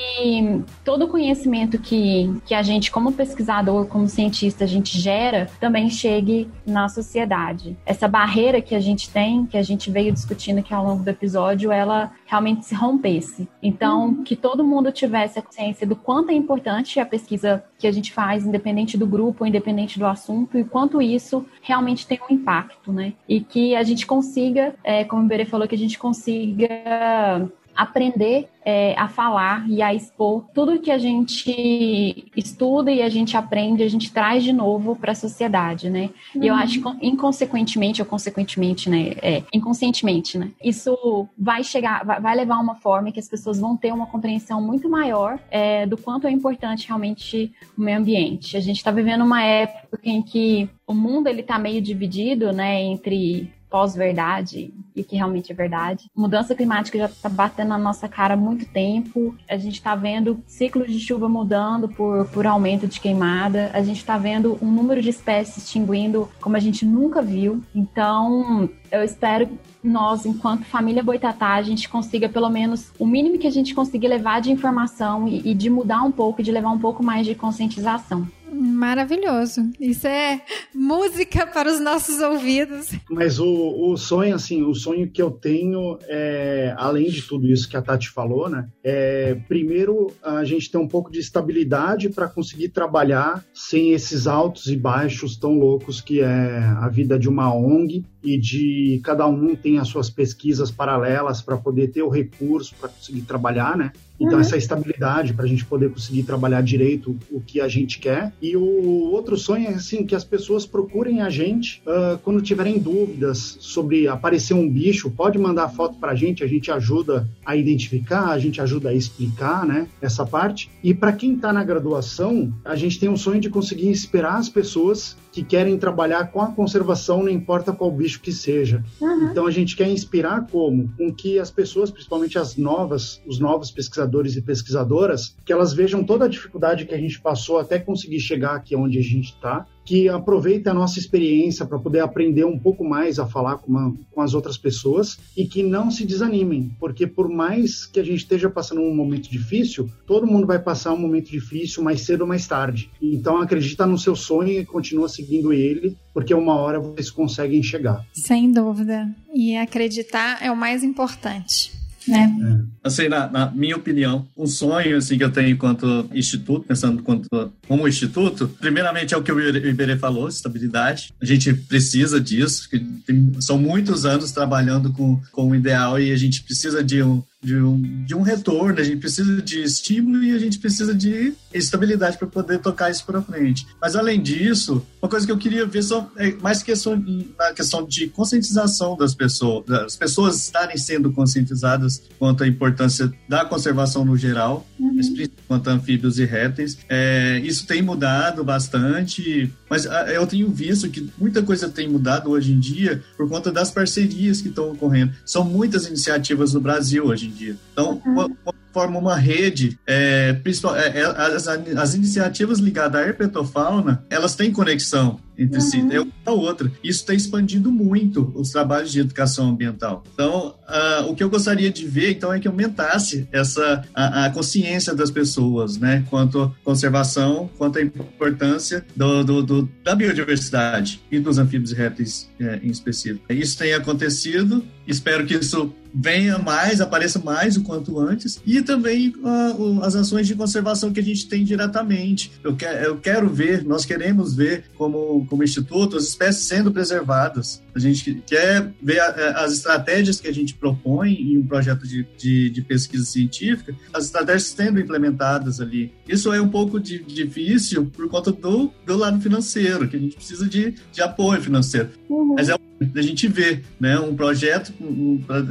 todo o conhecimento que, que a gente, como pesquisador, como cientista, a gente gera, também chegue na sociedade. Essa barreira que a gente tem, que a gente veio discutindo aqui ao longo do episódio, ela realmente se rompesse. Então, uhum. que todo mundo tivesse a consciência do quanto é importante a pesquisa que a gente faz, independente do grupo, independente do assunto, e quanto isso realmente tem um impacto, né? E que a gente consiga, é, como o Berê falou, que a gente consiga aprender é, a falar e a expor tudo que a gente estuda e a gente aprende, a gente traz de novo para a sociedade, né? Uhum. E eu acho que inconsequentemente ou consequentemente, né? É, inconscientemente, né? Isso vai chegar, vai levar uma forma que as pessoas vão ter uma compreensão muito maior é, do quanto é importante realmente o meio ambiente. A gente está vivendo uma época em que o mundo ele está meio dividido, né? Entre pós-verdade e que realmente é verdade. Mudança climática já está batendo na nossa cara há muito tempo. A gente está vendo ciclos de chuva mudando por, por aumento de queimada. A gente está vendo um número de espécies extinguindo como a gente nunca viu. Então, eu espero nós, enquanto família Boitatá, a gente consiga pelo menos o mínimo que a gente consiga levar de informação e, e de mudar um pouco, de levar um pouco mais de conscientização. Maravilhoso. Isso é música para os nossos ouvidos. Mas o, o sonho, assim, o sonho que eu tenho é, além de tudo isso que a Tati falou, né? É, primeiro, a gente ter um pouco de estabilidade para conseguir trabalhar sem esses altos e baixos tão loucos que é a vida de uma ONG e de cada um tem as suas pesquisas paralelas para poder ter o recurso para conseguir trabalhar, né? Então, uhum. essa estabilidade para a gente poder conseguir trabalhar direito o que a gente quer. E o outro sonho é assim, que as pessoas procurem a gente uh, quando tiverem dúvidas sobre aparecer um bicho, pode mandar foto para a gente, a gente ajuda a identificar, a gente ajuda a explicar né, essa parte. E para quem está na graduação, a gente tem um sonho de conseguir inspirar as pessoas que querem trabalhar com a conservação, não importa qual bicho que seja. Uhum. Então a gente quer inspirar como? Com que as pessoas, principalmente as novas, os novos pesquisadores e pesquisadoras, que elas vejam toda a dificuldade que a gente passou até conseguir chegar aqui onde a gente está que aproveita a nossa experiência para poder aprender um pouco mais a falar com, uma, com, as outras pessoas e que não se desanimem, porque por mais que a gente esteja passando um momento difícil, todo mundo vai passar um momento difícil mais cedo ou mais tarde. Então acredita no seu sonho e continua seguindo ele, porque uma hora vocês conseguem chegar. Sem dúvida. E acreditar é o mais importante né? É. Assim, na, na, minha opinião, um sonho assim que eu tenho enquanto instituto, pensando quanto, como instituto, primeiramente é o que o Iberê falou, estabilidade. A gente precisa disso, tem, são muitos anos trabalhando com, com o ideal e a gente precisa de um de um, de um retorno, a gente precisa de estímulo e a gente precisa de estabilidade para poder tocar isso para frente. Mas além disso, uma coisa que eu queria ver só é mais questão, na questão de conscientização das pessoas, das pessoas estarem sendo conscientizadas quanto à importância da conservação no geral, uhum. quanto a anfíbios e répteis. É, isso tem mudado bastante, mas ah, eu tenho visto que muita coisa tem mudado hoje em dia por conta das parcerias que estão ocorrendo. São muitas iniciativas no Brasil hoje em dia. Então, uhum. uma, forma uma rede, é, principal, é, é as, as, iniciativas ligadas à herpetofauna, elas têm conexão entre uhum. si, é uma a outra. Isso está expandindo muito os trabalhos de educação ambiental. Então, uh, o que eu gostaria de ver, então, é que aumentasse essa a, a, consciência das pessoas, né, quanto à conservação, quanto à importância do, do, do da biodiversidade e dos anfíbios e répteis é, em específico. Isso tem acontecido, espero que isso venha mais, apareça mais o quanto antes, e também uh, as ações de conservação que a gente tem diretamente. Eu, que, eu quero ver, nós queremos ver como, como instituto as espécies sendo preservadas. A gente quer ver a, as estratégias que a gente propõe em um projeto de, de, de, pesquisa científica, as estratégias sendo implementadas ali. Isso é um pouco de, difícil por conta do, do lado financeiro, que a gente precisa de, de apoio financeiro. Uhum. Mas é da gente ver né, um projeto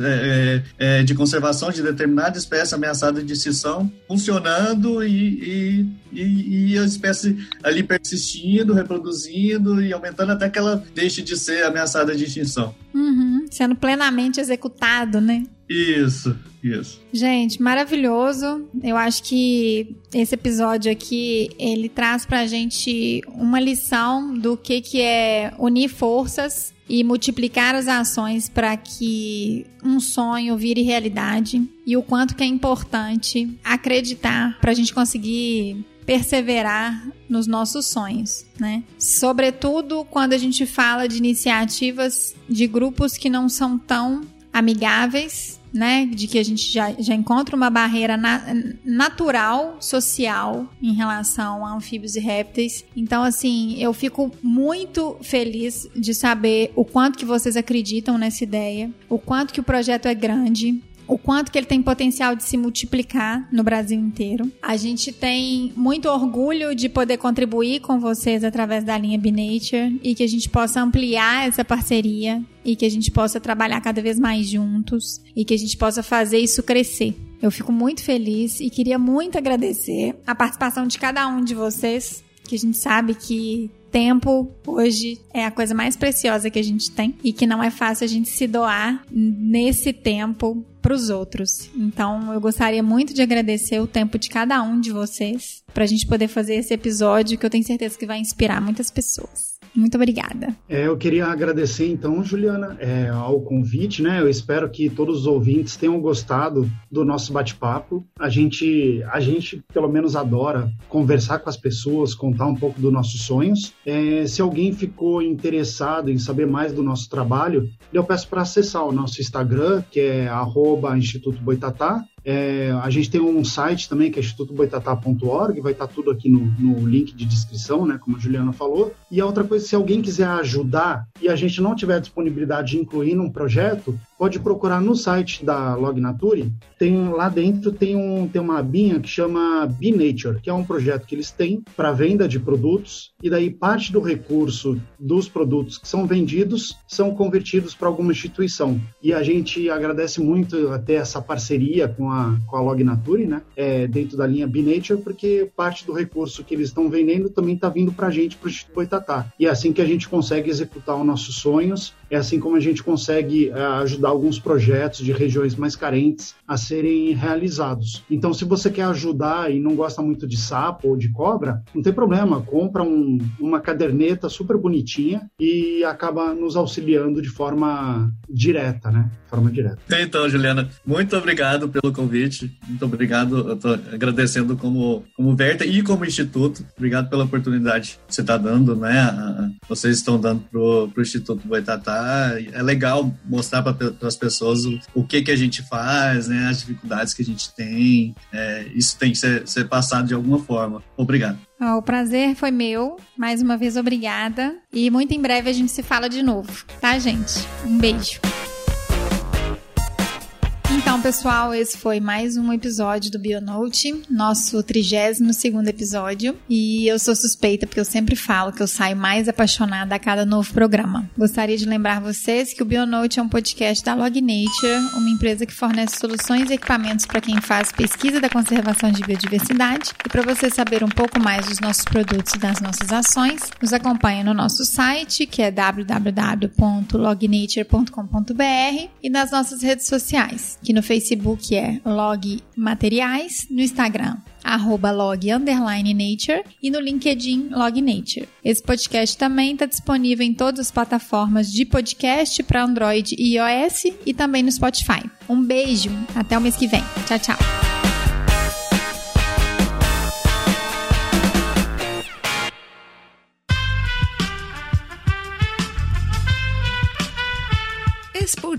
é, é, de conservação de determinada espécie ameaçada de extinção funcionando e, e, e, e a espécie ali persistindo, reproduzindo e aumentando até que ela deixe de ser ameaçada de extinção. Uhum, sendo plenamente executado, né? Isso, isso. Gente, maravilhoso. Eu acho que esse episódio aqui, ele traz pra gente uma lição do que que é unir forças e multiplicar as ações para que um sonho vire realidade e o quanto que é importante acreditar para a gente conseguir perseverar nos nossos sonhos, né? Sobretudo quando a gente fala de iniciativas de grupos que não são tão amigáveis, né? De que a gente já, já encontra uma barreira na, natural, social, em relação a anfíbios e répteis. Então, assim, eu fico muito feliz de saber o quanto que vocês acreditam nessa ideia, o quanto que o projeto é grande, o quanto que ele tem potencial de se multiplicar no Brasil inteiro. A gente tem muito orgulho de poder contribuir com vocês através da linha Binature e que a gente possa ampliar essa parceria e que a gente possa trabalhar cada vez mais juntos e que a gente possa fazer isso crescer. Eu fico muito feliz e queria muito agradecer a participação de cada um de vocês, que a gente sabe que tempo hoje é a coisa mais preciosa que a gente tem e que não é fácil a gente se doar nesse tempo para os outros. Então, eu gostaria muito de agradecer o tempo de cada um de vocês para a gente poder fazer esse episódio que eu tenho certeza que vai inspirar muitas pessoas. Muito obrigada. É, eu queria agradecer então, Juliana, é, ao convite, né? Eu espero que todos os ouvintes tenham gostado do nosso bate-papo. A gente, a gente pelo menos adora conversar com as pessoas, contar um pouco dos nossos sonhos. É, se alguém ficou interessado em saber mais do nosso trabalho, eu peço para acessar o nosso Instagram, que é Instituto Boitatá, é, a gente tem um site também que é institutoboitatá.org, vai estar tudo aqui no, no, link de descrição, né, como a Juliana falou. E a outra coisa, se alguém quiser ajudar e a gente não tiver disponibilidade de incluir num projeto, pode procurar no site da Lognature. Tem lá dentro tem, um, tem uma abinha que chama Nature, que é um projeto que eles têm para venda de produtos e daí parte do recurso dos produtos que são vendidos são convertidos para alguma instituição. E a gente agradece muito até essa parceria com a, com a Lognature, né? É, dentro da linha Nature, porque parte do recurso que eles estão vendendo também está vindo para a gente, para o Instituto Boitatá. E é assim que a gente consegue executar os nossos sonhos, é assim como a gente consegue uh, ajudar alguns projetos de regiões mais carentes a serem realizados. Então, se você quer ajudar e não gosta muito de sapo ou de cobra, não tem problema, compra um, uma caderneta super bonitinha e acaba nos auxiliando de forma direta, né? Forma direta. Então, Juliana, muito obrigado pelo convite. Muito obrigado. Eu tô agradecendo como, como Verta e como Instituto. Obrigado pela oportunidade que você está dando, né? Vocês estão dando pro Instituto Boitatá. É legal mostrar para as pessoas o, o, que que a gente faz, né? As dificuldades que a gente tem. É, isso tem que ser, ser passado de alguma forma. Obrigado. O prazer foi meu. Mais uma vez, obrigada. E muito em breve a gente se fala de novo, tá, gente? Um beijo. Então, pessoal, esse foi mais um episódio do Bionote, nosso 32 segundo episódio. E eu sou suspeita porque eu sempre falo que eu saio mais apaixonada a cada novo programa. Gostaria de lembrar vocês que o Bionote é um podcast da Log Nature, uma empresa que fornece soluções e equipamentos para quem faz pesquisa da conservação de biodiversidade. E para você saber um pouco mais dos nossos produtos e das nossas ações, nos acompanhe no nosso site, que é www.lognature.com.br e nas nossas redes sociais que no Facebook é Log Materiais, no Instagram arroba log underline nature e no LinkedIn log nature. Esse podcast também está disponível em todas as plataformas de podcast para Android e iOS e também no Spotify. Um beijo, até o mês que vem. Tchau, tchau.